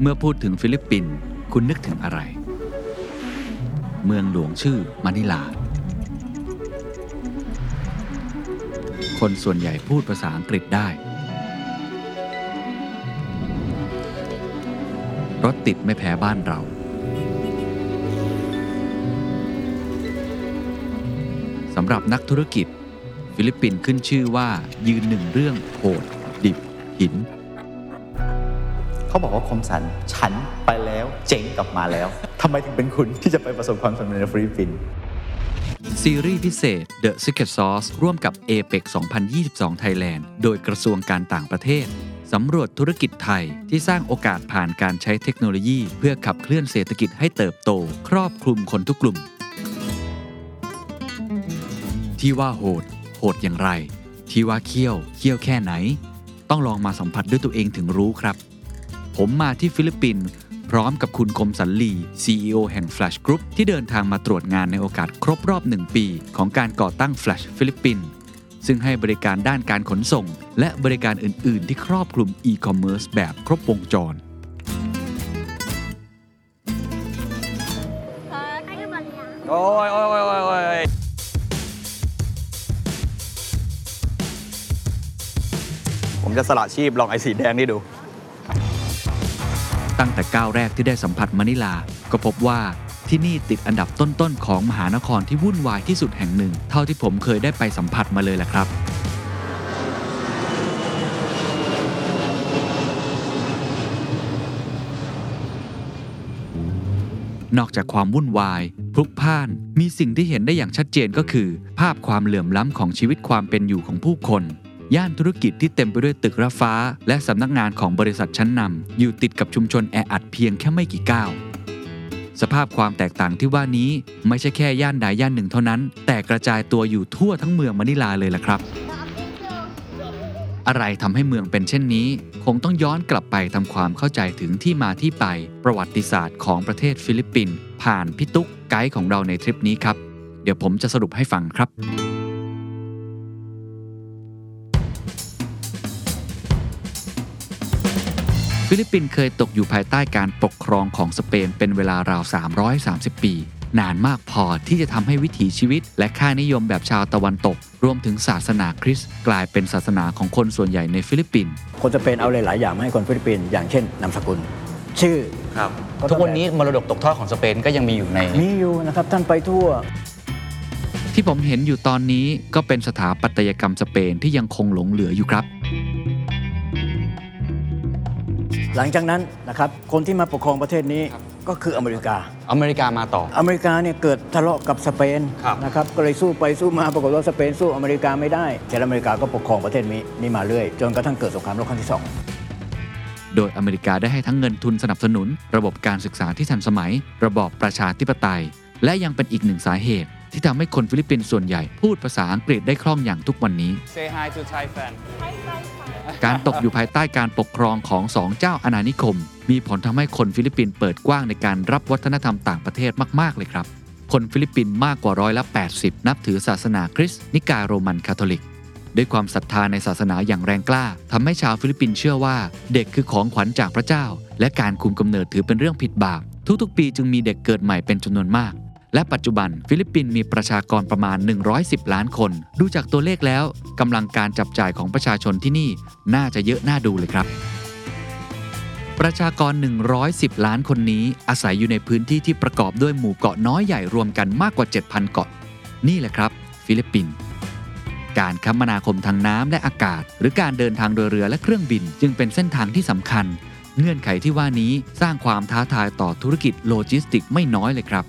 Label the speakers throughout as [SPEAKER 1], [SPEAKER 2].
[SPEAKER 1] เมื่อพูดถึงฟิลิปปินส์คุณนึกถึงอะไร เมืองหลวงชื่อมะนิลา คนส่วนใหญ่พูดภาษาอังกฤษได้ รถติดไม่แพ้บ้านเรา สำหรับนักธุรกิจ ฟิลิปปินส์ขึ้นชื่อว่ายืนหนึ่งเรื่องโหดดิบหิน
[SPEAKER 2] เขาบอกว่าคมสันฉันไปแล้วเจ๋งกลับมาแล้วทำไมถึงเป็นคุณที่จะไปประสบความสำเร็จในฟิลิปปินส์
[SPEAKER 1] ซีรีส์พิเศษ The Secret Sauce ร่วมกับ APEC 2022 Thailand โดยกระทรวงการต่างประเทศสำรวจธุรกิจไทยที่สร้างโอกาสผ่านการใช้เทคโนโลยี เพื่อขับเคลื่อนเศรษฐกิจให้เติบโต ครอบคลุมคนทุกกลุ่ม ที่ว่าโหด โหดอย่างไร ที่ว่าเขี้ยวเขี้ยวแค่ไหน ต้องลองมาสัมผัสด้วยตัวเองถึงรู้ครับ ผมมาที่ฟิลิปปินส์พร้อมกับคุณคมสันลี CEO แห่ง Flash Group ที่เดินทางมาตรวจงานในโอกาสครบรอบ 1 ปี ของการก่อตั้ง Flash ฟิลิปปินส์ซึ่งให้บริการด้านการขนส่ง และบริการอื่น ๆ ที่ครอบคลุม e-commerce แบบครบวงจร
[SPEAKER 3] โอ้ยโอ้ยโอ้ยโอ้ยโอ้ยผมจะสละชีพลองไอ้สีแดงนี่ดู
[SPEAKER 1] ตั้งแต่ก้าวแรกที่ได้สัมผัสมะนิลา ก็พบว่าที่นี่ติดอันดับต้นๆของมหานครที่วุ่นวายที่สุดแห่งหนึ่ง เท่าที่ผมเคยได้ไปสัมผัสมาเลยแหละครับ นอกจากความวุ่นวายพลุกพล่าน มีสิ่งที่เห็นได้อย่างชัดเจนก็คือ ภาพความเหลื่อมล้ำของชีวิตความเป็นอยู่ของผู้คน ย่านธุรกิจที่เต็มไปด้วยตึกระฟ้า และสำนักงานของบริษัทชั้นนำอยู่ติดกับชุมชนแออัดเพียงแค่ไม่กี่ก้าวสภาพความแตกต่างที่ว่านี้ไม่ใช่แค่ย่านใดย่านหนึ่งเท่านั้น แต่กระจายตัวอยู่ทั่วทั้งเมืองมะนิลาเลยล่ะครับ อะไรทำให้เมืองเป็นเช่นนี้ คงต้องย้อนกลับไปทำความเข้าใจถึงที่มาที่ไป ประวัติศาสตร์ของประเทศฟิลิปปินส์ผ่านพี่ตุ๊กไกด์ของเราในทริปนี้ครับ เดี๋ยวผมจะสรุปให้ฟังครับ ฟิลิปปินส์เคยตกอยู่ภายใต้การปกครองของสเปนเป็นเวลาราว 330 ปี นานมากพอที่จะทำให้วิถีชีวิต และค่านิยมแบบชาวตะวันตก รวมถึงศาสนาคริสต์กลายเป็นศาสนาของคนส่วนใหญ่ในฟิลิปปินส์
[SPEAKER 4] คนสเปนเอาหลายๆอย่างมาให้คนฟิลิปปินส์อย่างเช่นนามสกุล ชื่อ
[SPEAKER 3] ครับ
[SPEAKER 4] ก็ต้อง
[SPEAKER 3] ทุกวันนี้มรดกตกทอดของสเปนก็ยังมีอยู่ใน
[SPEAKER 4] มีอยู่นะครับท่านไปทั่ว
[SPEAKER 1] ที่ผมเห็นอยู่ตอนนี้ก็เป็นสถาปัตยกรรมสเปนที่ยังคงหลงเหลืออยู่ครับ
[SPEAKER 4] หลังจากนั้นนะครับคนที่มาปกครองประเทศนี้ก็คืออเมริกา
[SPEAKER 3] อเมริกามาต่อ
[SPEAKER 4] อเมริกาเนี่ยเกิดทะเลาะกับสเปน
[SPEAKER 3] ครับ
[SPEAKER 4] นะครับก็เลยสู้ไปสู้มาปรากฏว่าสเปนสู้อเมริกาไม่ได้เสร็จแล้วอเมริกาก็ปกครองประเทศนี้นี่มาเรื่อยจนกระทั่งเกิดสงครามโลกครั้งที่สอง
[SPEAKER 1] โดยอเมริกาได้ให้ทั้งเงินทุนสนับสนุน ระบบการศึกษาที่ทันสมัย ระบอบประชาธิปไตย และยังเป็นอีกหนึ่งสาเหตุ ที่ทำให้คนฟิลิปปินส์ส่วนใหญ่พูดภาษาอังกฤษได้คล่องอย่างทุกวันนี้
[SPEAKER 3] Say hi to Thai fan
[SPEAKER 1] การตกอยู่ภายใต้การปกครองของสองเจ้าอาณานิคม มีผลทำให้คนฟิลิปปินส์เปิดกว้างในการรับวัฒนธรรมต่างประเทศมาก ๆ เลยครับ คนฟิลิปปินส์มากกว่าร้อยละ 80 นับถือศาสนาคริสต์นิกายโรมันคาทอลิก ด้วยความศรัทธาในศาสนาอย่างแรงกล้าทำให้ชาวฟิลิปปินส์เชื่อว่า เด็กคือของขวัญจากพระเจ้า และการคุมกำเนิดถือเป็นเรื่องผิดบาปทุกๆ ปีจึงมีเด็กเกิดใหม่เป็นจำนวนมาก และปัจจุบันฟิลิปปินส์มีประชากรประมาณ 110 ล้านคน ดูจากตัวเลขแล้วกำลังการจับจ่ายของประชาชนที่นี่น่าจะเยอะน่าดูเลยครับ ประชากร 110 ล้านคนนี้อาศัยอยู่ในพื้นที่ที่ประกอบด้วยหมู่เกาะน้อยใหญ่รวมกันมากกว่า 7,000 เกาะ นี่แหละครับ ฟิลิปปินส์การคมนาคมทางน้ำและอากาศ หรือการเดินทางโดยเรือและเครื่องบิน จึงเป็นเส้นทางที่สำคัญ เงื่อนไขที่ว่านี้สร้างความท้าทายต่อธุรกิจโลจิสติกไม่น้อยเลยครับ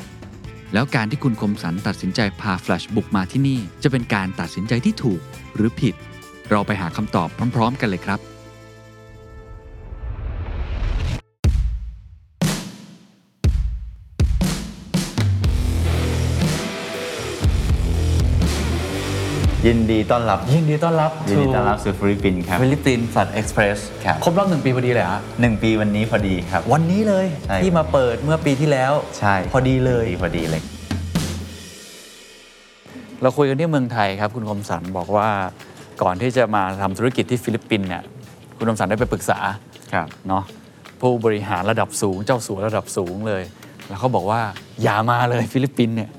[SPEAKER 1] แล้วการที่คุณคมสันตัดสินใจพาแฟลชบุกมาที่นี่ จะเป็นการตัดสินใจที่ถูกหรือผิด เราไปหาคำตอบพร้อม ๆ กันเลยครับ
[SPEAKER 2] ยินดีต้อนรับ
[SPEAKER 3] ยินดีต้อนรับ
[SPEAKER 2] ยินดีต้อนรับสู่ฟิลิปปินส์ครับ
[SPEAKER 3] ฟิลิปปินส์ Flash Express
[SPEAKER 2] ครับ
[SPEAKER 3] ครบรอบหนึ่งปีพอดีเลยฮะ
[SPEAKER 2] หนึ่งปีวันนี้พอดีครับ
[SPEAKER 3] วันนี้เลย
[SPEAKER 2] ใช่
[SPEAKER 3] ที่มาเปิดเมื่อปีที่แล้ว
[SPEAKER 2] ใช่
[SPEAKER 3] พอดีเลย
[SPEAKER 2] พอดีเลย
[SPEAKER 3] เราคุยกันที่เมืองไทยครับ คุณคมสันบอกว่าก่อนที่จะมาทำธุรกิจที่ฟิลิปปินส์เนี่ยคุณคมสันได้ไปปรึกษา
[SPEAKER 2] ครับ
[SPEAKER 3] เนาะผู้บริหารระดับสูงเจ้าสัวระดับสูงเลย แล้วเขาบอกว่าอย่ามาเลยฟิลิปปินส์เนี่ย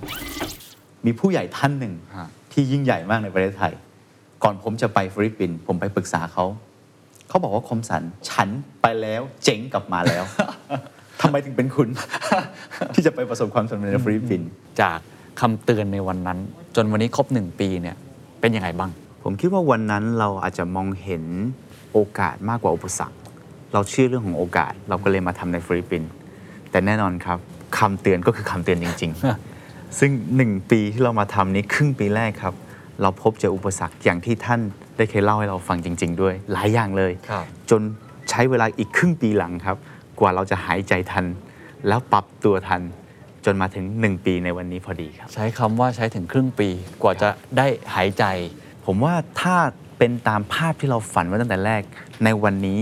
[SPEAKER 2] มีผู้ใหญ่ท่านหนึ่ง
[SPEAKER 3] ฮะ
[SPEAKER 2] ที่ยิ่งใหญ่มากในประเทศไทย ก่อนผมจะไปฟิลิปปินส์ผมไปปรึกษาเขา เขาบอกว่าคมสันฉันไปแล้วเจ๊งกลับมาแล้วทำไมถึงเป็นคุณ ที่จะไปประสบความสำเร็จในฟิลิปปินส์
[SPEAKER 3] จากคำเตือนในวันนั้น จนวันนี้ครบหนึ่งปีเนี่ยเป็นยังไงบ้าง
[SPEAKER 2] ผมคิดว่าวันนั้นเราอาจจะมองเห็นโอกาสมากกว่าอุปสรรค เราเชื่อเรื่องของโอกาส เราก็เลยมาทำในฟิลิปปินส์แต่แน่นอนครับคำเตือนก็คือคำเตือนจริง ๆ ซึ่งหนึ่งปีที่เรามาทำนี้ครึ่งปีแรกครับ เราพบเจออุปสรรคอย่างที่ท่านได้เคยเล่าให้เราฟังจริง ๆ ด้วย หลายอย่างเลย
[SPEAKER 3] ครับ
[SPEAKER 2] จนใช้เวลาอีกครึ่งปีหลังครับ กว่าเราจะหายใจทัน แล้วปรับตัวทัน จนมาถึงหนึ่งปีในวันนี้พอดีครับ
[SPEAKER 3] ใช้คำว่าใช้ถึงครึ่งปีกว่าจะได้หายใจ
[SPEAKER 2] ผมว่าถ้าเป็นตามภาพที่เราฝันไว้ตั้งแต่แรกในวันนี้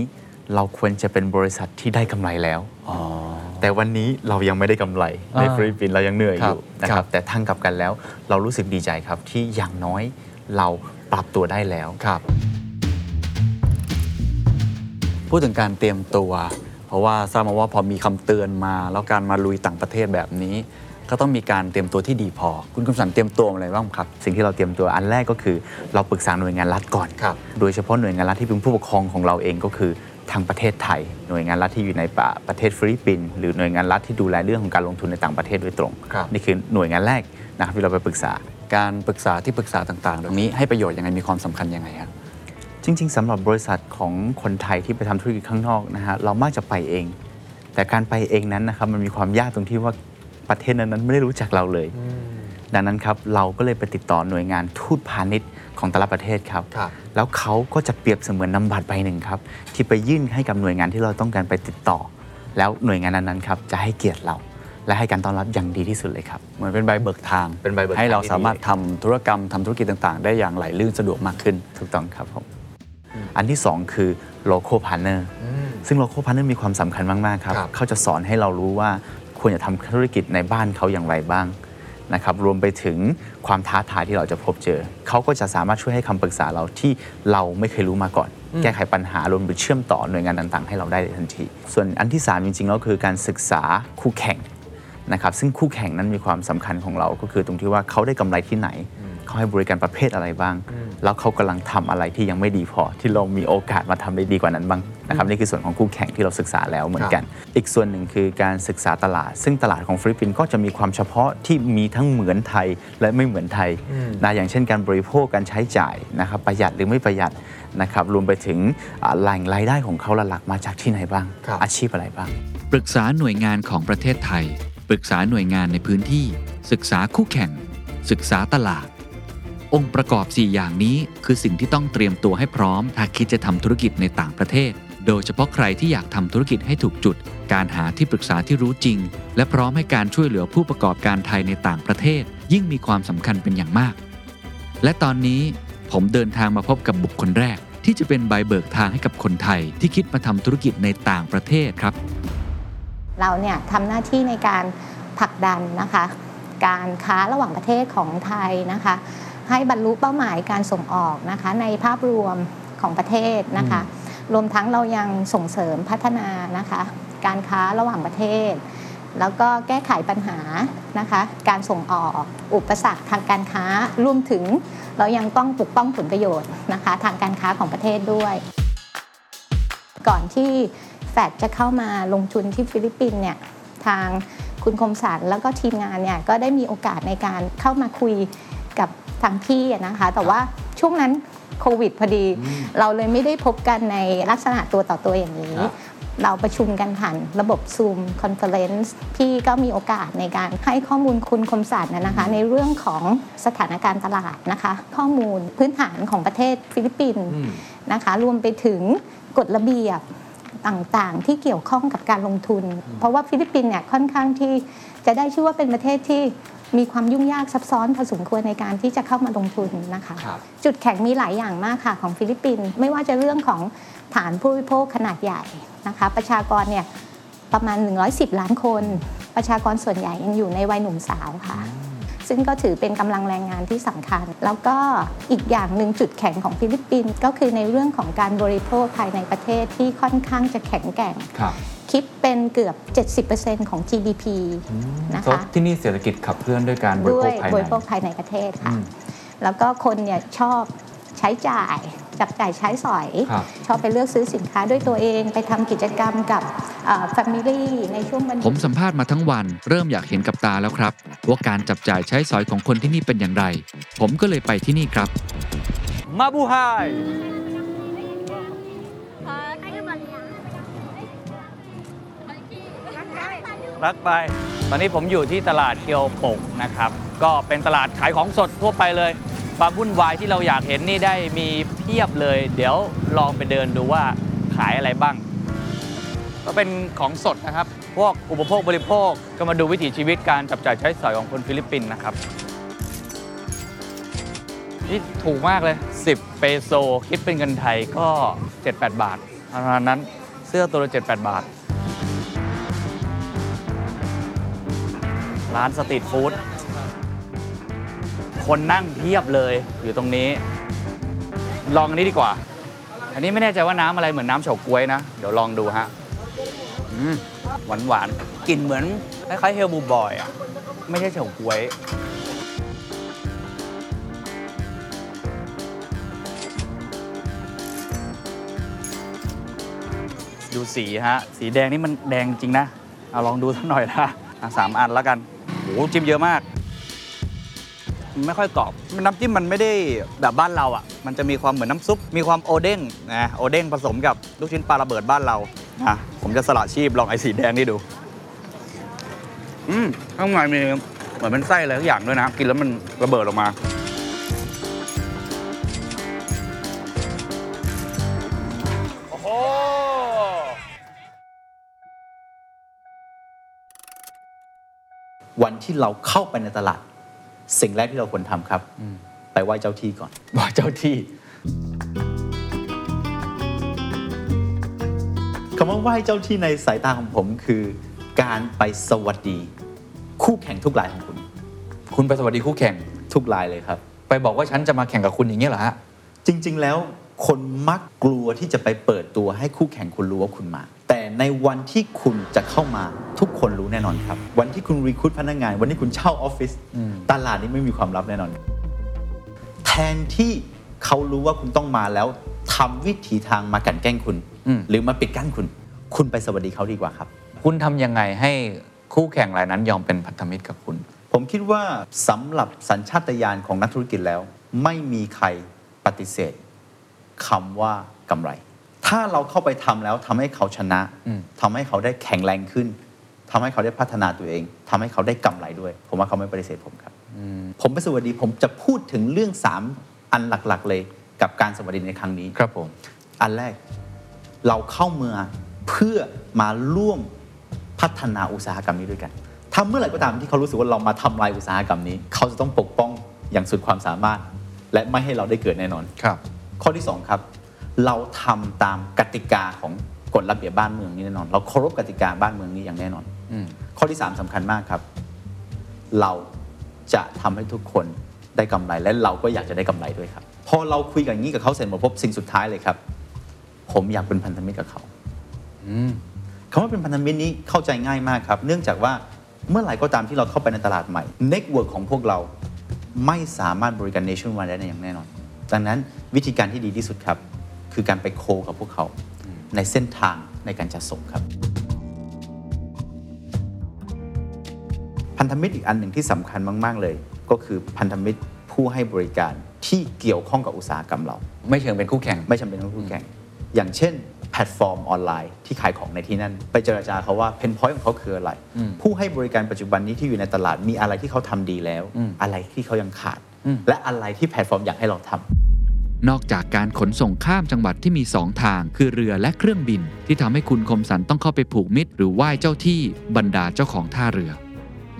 [SPEAKER 2] เราควรจะเป็นบริษัทที่ได้กำไรแล้วแต่วันนี้เรายังไม่ได้กำไรใน
[SPEAKER 3] อ่า
[SPEAKER 2] ฟิลิปปินส์เรายังเหนื่อยอยู่
[SPEAKER 3] ครับ
[SPEAKER 2] นะครับ
[SPEAKER 3] ครั
[SPEAKER 2] รับบแต่ทางกลับกันแล้ว เรารู้สึกดีใจครับที่อย่างน้อยเราปรับตัวได้แล้ว
[SPEAKER 3] ครับพูดถึงการเตรียมตัว เพราะว่าทราบมาว่าพอมีคำเตือนมา แล้วการมาลุยต่างประเทศแบบนี้ ก็ต้องมีการเตรียมตัวที่ดีพอ คุณคมสันเตรียมตัวอะไรบ้างครับ
[SPEAKER 2] สิ่งที่เราเตรียมตัวอันแรกก็คือ เราปรึกษาหน่วยงานรัฐก่อน
[SPEAKER 3] ครับ
[SPEAKER 2] โดยเฉพาะหน่วยงานรัฐที่เป็นผู้ปกครองของเราเองก็คือ ทางประเทศไทย หน่วยงานรัฐที่อยู่ในอ่าประเทศฟิลิปปินส์หรือหน่วยงานรัฐที่ดูแลเรื่องของการลงทุนในต่างประเทศโดยตรง
[SPEAKER 3] ครับ
[SPEAKER 2] นี่คือหน่วยงานแรกนะครับที่เราไปปรึกษา
[SPEAKER 3] การปรึกษาที่ปรึกษาต่างๆเหล่านี้ให้ประโยชน์ยังไงมีความสำคัญยังไงครับ
[SPEAKER 2] จริง ๆสำหรับบริษัทของคนไทยที่ไปทำธุรกิจข้างนอกนะฮะเรามักจะไปเอง แต่การไปเองนั้นนะครับมันมีความยากตรงที่ว่าประเทศนั้นๆไม่ได้รู้จักเราเลย ดังนั้นครับเราก็เลยไปติดต่อหน่วยงานทูตพาณิชย์ ของแต่ละประเทศครับ
[SPEAKER 3] ครับ
[SPEAKER 2] แล้วเขาก็จะเปรียบเสมือนนำบัตรใบหนึ่งครับ ที่ไปยื่นให้กับหน่วยงานที่เราต้องการไปติดต่อ แล้วหน่วยงานนั้นๆครับจะให้เกียรติเรา และให้การต้อนรับอย่างดีที่สุดเลยครับ
[SPEAKER 3] เหมือนเป็นใบเบิกทาง
[SPEAKER 2] เป็นใบเบิกทาง
[SPEAKER 3] ให้เรา
[SPEAKER 2] ที่ดี
[SPEAKER 3] สามารถทำธุรกรรมทำธุรกิจต่างๆ ได้อย่างไหลลื่นสะดวกมากขึ้น
[SPEAKER 2] ถูกต้องครับผมอันที่สองคือ local partner ซึ่ง local partner มีความสำคัญมาก ๆ ครับ
[SPEAKER 3] ครับ
[SPEAKER 2] เขาจะสอนให้เรารู้ว่าควรจะทำธุรกิจในบ้านเขาอย่างไรบ้าง นะครับรวมไปถึงความท้าทายที่เราจะพบเจอ เขาก็จะสามารถช่วยให้คำปรึกษาเราที่เราไม่เคยรู้มาก่อน แก้ไขปัญหารวมถึงเชื่อมต่อหน่วยงานต่างๆ ให้เราได้ทันที ส่วนอันที่ 3 จริงๆแล้วคือการศึกษาคู่แข่งนะครับซึ่งคู่แข่งนั้นมีความสำคัญของเราก็คือตรงที่ว่าเขาได้กำไรที่ไหน เขาให้บริการประเภทอะไรบ้าง แล้วเขากำลังทำอะไรที่ยังไม่ดีพอที่เรามีโอกาสมาทำได้ดีกว่านั้นบ้าง นะครับนี่คือส่วนของคู่แข่งที่เราศึกษาแล้วเหมือนกัน อีกส่วนหนึ่งคือการศึกษาตลาด ซึ่งตลาดของฟิลิปปินส์ก็จะมีความเฉพาะที่มีทั้งเหมือนไทยและไม่เหมือนไทยนะอย่างเช่นการบริโภคการใช้จ่ายนะครับประหยัดหรือไม่ประหยัดนะครับรวมไปถึงอ่าแหล่งรายได้ของเขาหลักๆมาจากที่ไหนบ้าง
[SPEAKER 3] ครับ
[SPEAKER 2] อาชีพอะไรบ้าง
[SPEAKER 1] ปรึกษาหน่วยงานของประเทศไทย ปรึกษาหน่วยงานในพื้นที่ ศึกษาคู่แข่ง ศึกษาตลาด องค์ประกอบ 4 อย่างนี้คือสิ่งที่ต้องเตรียมตัวให้พร้อมถ้าคิดจะทำธุรกิจในต่างประเทศ โดยเฉพาะใครที่อยากทำธุรกิจให้ถูกจุด การหาที่ปรึกษาที่รู้จริง และพร้อมให้การช่วยเหลือผู้ประกอบการไทยในต่างประเทศ ยิ่งมีความสำคัญเป็นอย่างมาก และตอนนี้ผมเดินทางมาพบกับบุคคลแรก ที่จะเป็นใบเบิกทางให้กับคนไทย ที่คิดมาทำธุรกิจในต่างประเทศครับ
[SPEAKER 5] เราเนี่ยทำหน้าที่ในการผลักดันนะคะ การค้าระหว่างประเทศของไทยนะคะ ให้บรรลุเป้าหมายการส่งออกนะคะ ในภาพรวมของประเทศนะคะ รวมทั้งเรายังส่งเสริมพัฒนานะคะ การค้าระหว่างประเทศ แล้วก็แก้ไขปัญหานะคะ การส่งออกอุปสรรคทางการค้ารวมถึงเรายังต้องปกป้องผลประโยชน์นะคะ ทางการค้าของประเทศด้วย ก่อนที่แฟดจะเข้ามาลงทุนที่ฟิลิปปินส์เนี่ยทางคุณคมสันแล้วก็ทีมงานเนี่ยก็ได้มีโอกาสในการเข้ามาคุยกับทางพี่นะคะ แต่ว่าช่วงนั้น โควิดพอดี เราเลยไม่ได้พบกันในลักษณะตัวต่อตัวอย่างนี้ เราประชุมกันผ่านระบบ Zoom Conference พี่ก็มีโอกาสในการให้ข้อมูลคุณคมสันนะนะคะ ในเรื่องของสถานการณ์ตลาดนะคะ ข้อมูลพื้นฐานของประเทศฟิลิปปินส์นะคะ รวมไปถึงกฎระเบียบต่างๆ ที่เกี่ยวข้องกับการลงทุน เพราะว่าฟิลิปปินส์เนี่ยค่อนข้างที่จะได้ชื่อว่าเป็นประเทศที่ มีความยุ่งยากซับซ้อนพอสมควรในการที่จะเข้ามาลงทุนนะคะ
[SPEAKER 3] ครับ
[SPEAKER 5] จุดแข็งมีหลายอย่างมากค่ะของฟิลิปปินส์ไม่ว่าจะเรื่องของฐานผู้บริโภคขนาดใหญ่นะคะ ประชากรเนี่ยประมาณ 110 ล้านคน ประชากรส่วนใหญ่ยังอยู่ในวัยหนุ่มสาวค่ะ ซึ่งก็ถือเป็นกำลังแรงงานที่สำคัญ แล้วก็อีกอย่างหนึ่งจุดแข็งของฟิลิปปินส์ก็คือในเรื่องของการบริโภคภายในประเทศที่ค่อนข้างจะแข็งแกร่ง
[SPEAKER 1] ครับ
[SPEAKER 5] คิดเป็นเกือบ 70%ของ GDP นะคะ
[SPEAKER 1] เพราะที่นี่เศรษฐกิจขับเคลื่อนด้วยการบริโภคภายใน ด้วยบ
[SPEAKER 5] ริโภคภายในประเทศค่ะ
[SPEAKER 1] อืม
[SPEAKER 5] แล้วก็คนเนี่ยชอบใช้จ่ายจับจ่ายใช้สอย
[SPEAKER 1] ครับ
[SPEAKER 5] ชอบไปเลือกซื้อสินค้าด้วยตัวเองไปทำกิจกรรมกับแฟมิลี่ในช่วงวันหยุด
[SPEAKER 1] ผมสัมภาษณ์มาทั้งวัน เริ่มอยากเห็นกับตาแล้วครับ ว่าการจับจ่ายใช้สอยของคนที่นี่เป็นอย่างไร ผมก็เลยไปที่นี่ครับ
[SPEAKER 3] มาบูไฮ รักไป ตอนนี้ผมอยู่ที่ตลาดเกียวปกนะครับ ก็เป็นตลาดขายของสดทั่วไปเลย ความวุ่นวายที่เราอยากเห็นนี่ได้มีเพียบเลย เดี๋ยวลองไปเดินดูว่าขายอะไรบ้าง ก็เป็นของสดนะครับ พวกอุปโภคบริโภคก็มาดูวิถีชีวิตการจับจ่ายใช้สอยของคนฟิลิปปินส์นะครับนี่ถูกมากเลย 10 เปโซ คิดเป็นเงินไทยก็ 7-8 บาทประมาณนั้น เสื้อตัวละ 7-8 บาท ร้านสตรีทฟู้ดคนนั่งเพียบเลยอยู่ตรงนี้ ลองอันนี้ดีกว่า อันนี้ไม่แน่ใจว่าน้ำอะไรเหมือนน้ำเฉาก๊วยนะ เดี๋ยวลองดูฮะหวานหวานๆกลิ่นเหมือนคล้ายๆเฮลบูบอยอะ ไม่ใช่เฉาก๊วย ดูสีฮะ สีแดงนี่มันแดงจริงนะ เอาลองดูสักหน่อยนะสามอันแล้วกัน โหจิ้มเยอะมากมันไม่ค่อยกรอบน้ำจิ้มมันไม่ได้แบบบ้านเราอะ มันจะมีความเหมือนน้ำซุป มีความโอเด้งนะโอเด้งผสมกับลูกชิ้นปลาระเบิดบ้านเราอะผมจะสละชีพลองไอ้สีแดงนี่ดู อืมข้างในมีเหมือนเป็นไส้อะไรทุกอย่างด้วยนะ กินแล้วมันระเบิดออกมา
[SPEAKER 2] วันที่เราเข้าไปในตลาด สิ่งแรกที่เราควรทำครับ ไปไหว้เจ้าที่ก่อน
[SPEAKER 3] บอกเจ้าที่
[SPEAKER 2] คำว่าไหว้เจ้าที่ในสายตาของผมคือ การไปสวัสดี คู่แข่งทุกรายของคุณ
[SPEAKER 1] คุณไปสวัสดีคู่แข่ง
[SPEAKER 2] ทุกรายเลยครับ
[SPEAKER 1] ไปบอกว่าฉันจะมาแข่งกับคุณอย่างนี้ยเหรอฮะ
[SPEAKER 2] จริง ๆ แล้วคนมักกลัวที่จะไปเปิดตัวให้คู่แข่งคุณรู้ว่าคุณมา แต่ในวันที่คุณจะเข้ามาทุกคนรู้แน่นอนครับ วันที่คุณรีคูดพนักงาน วันที่คุณเช่าออฟฟิศ
[SPEAKER 1] อืม
[SPEAKER 2] ตลาดนี้ไม่มีความลับแน่นอน แทนที่เขารู้ว่าคุณต้องมาแล้วทำวิถีทางมากลันแกล้งคุณ
[SPEAKER 1] อืม
[SPEAKER 2] หรือมาปิดกั้นคุณ คุณไปสวัสดีเขาดีกว่าครับ
[SPEAKER 1] คุณทำยังไงให้คู่แข่งรายนั้นยอมเป็นพันธมิตรกับคุณ
[SPEAKER 2] ผมคิดว่าสำหรับสัญชาตญาณของนักธุรกิจแล้ว ไม่มีใครปฏิเสธคำว่ากำไร ถ้าเราเข้าไปทำแล้วทำให้เขาชนะ
[SPEAKER 1] อืม
[SPEAKER 2] ทำให้เขาได้แข็งแรงขึ้นทำให้เขาได้พัฒนาตัวเองทำให้เขาได้กำไรด้วย ผมว่าเขาไม่ปฏิเสธผมครับผมไปสวัสดีผมจะพูดถึงเรื่อง 3 อันหลักๆ เลยกับการสวัสดีในครั้งนี้
[SPEAKER 1] ครับผม
[SPEAKER 2] อันแรกเราเข้าเมืองเพื่อมาร่วมพัฒนาอุตสาหกรรมนี้ด้วยกันถ้าเมื่อไหร่ก็ตามที่เขารู้สึกว่าเรามาทำลายอุตสาหกรรมนี้ เขาจะต้องปกป้องอย่างสุดความสามารถ และไม่ให้เราได้เกิดแน่นอน
[SPEAKER 1] ครับ
[SPEAKER 2] ข้อที่ 2 ครับ เราทำตามกติกาของกฎระเบียบบ้านเมืองนี้แน่นอน เราเคารพกติกาบ้านเมืองนี้อย่างแน่นอน
[SPEAKER 1] อืม
[SPEAKER 2] ข้อที่ 3สำคัญมากครับ เราจะทำให้ทุกคนได้กำไรและเราก็อยากจะได้กำไรด้วยครับ พอเราคุยกันอย่างนี้กับเขาเสร็จหมดพบสิ่งสุดท้ายเลยครับ ผมอยากเป็นพันธมิตรกับเขา
[SPEAKER 1] อืม
[SPEAKER 2] คำว่าเป็นพันธมิตรนี้เข้าใจง่ายมากครับ เนื่องจากว่าเมื่อไหร่ก็ตามที่เราเข้าไปในตลาดใหม่network ของพวกเราไม่สามารถบริการ nationwide ได้อย่างแน่นอน ดังนั้นวิธีการที่ดีที่สุดครับ คือการไป co กับพวกเขาในเส้นทางในการจัดส่งครับ พันธมิตรอีกอันหนึ่งที่สำคัญมาก ๆ เลย ก็คือพันธมิตรผู้ให้บริการที่เกี่ยวข้องกับอุตสาหกรรมเรา
[SPEAKER 1] ไม่เชิงเป็นคู่แข่ง
[SPEAKER 2] ไม่จำเป็นต้องคู่แข่ง อย่างเช่น แพลตฟอร์มออนไลน์ที่ขายของในที่นั่น ไปเจรจาเขาว่า pain point ของเขาคืออะไร
[SPEAKER 1] อืม
[SPEAKER 2] ผู้ให้บริการปัจจุบันนี้ที่อยู่ในตลาดมีอะไรที่เขาทำดีแล้ว
[SPEAKER 1] อืม
[SPEAKER 2] อะไรที่เขายังขาด
[SPEAKER 1] อืม
[SPEAKER 2] และอะไรที่แพลตฟอร์มอยากให้เราทำ
[SPEAKER 1] นอกจากการขนส่งข้ามจังหวัดที่มี 2 ทาง คือเรือและเครื่องบิน ที่ทำให้คุณคมสันต้องเข้าไปผูกมิตร หรือไหว้เจ้าที่บรรดาเจ้าของท่าเรือ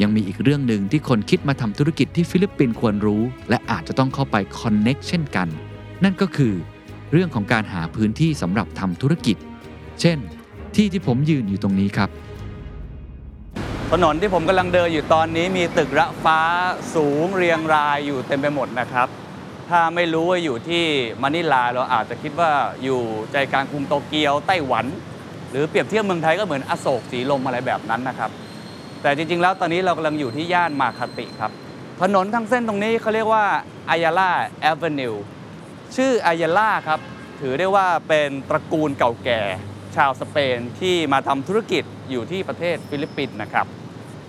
[SPEAKER 1] ยังมีอีกเรื่องหนึ่งที่คนคิดมาทำธุรกิจที่ฟิลิปปินส์ควรรู้ และอาจจะต้องเข้าไป connect เช่นกัน นั่นก็คือ เรื่องของการหาพื้นที่สำหรับทำธุรกิจ เช่น ที่ที่ผมยืนอยู่ตรงนี้ครับ
[SPEAKER 3] ถนนที่ผมกำลังเดินอยู่ตอนนี้มีตึกระฟ้าสูงเรียงรายอยู่เต็มไปหมดนะครับ ถ้าไม่รู้ว่าอยู่ที่มะนิลาเราอาจจะคิดว่าอยู่ใจกลางกรุงโตเกียวไต้หวัน หรือเปรียบเทียบเมืองไทยก็เหมือนอโศกสีลมอะไรแบบนั้นนะครับ แต่จริงๆ แล้วตอนนี้เรากำลังอยู่ที่ย่านมาคาติครับ ถนนทั้งเส้นตรงนี้เขาเรียกว่าอายาล่าแอเวนิวชื่ออายาล่าครับ ถือได้ว่าเป็นตระกูลเก่าแก่ ชาวสเปนที่มาทำธุรกิจอยู่ที่ประเทศฟิลิปปินส์นะครับ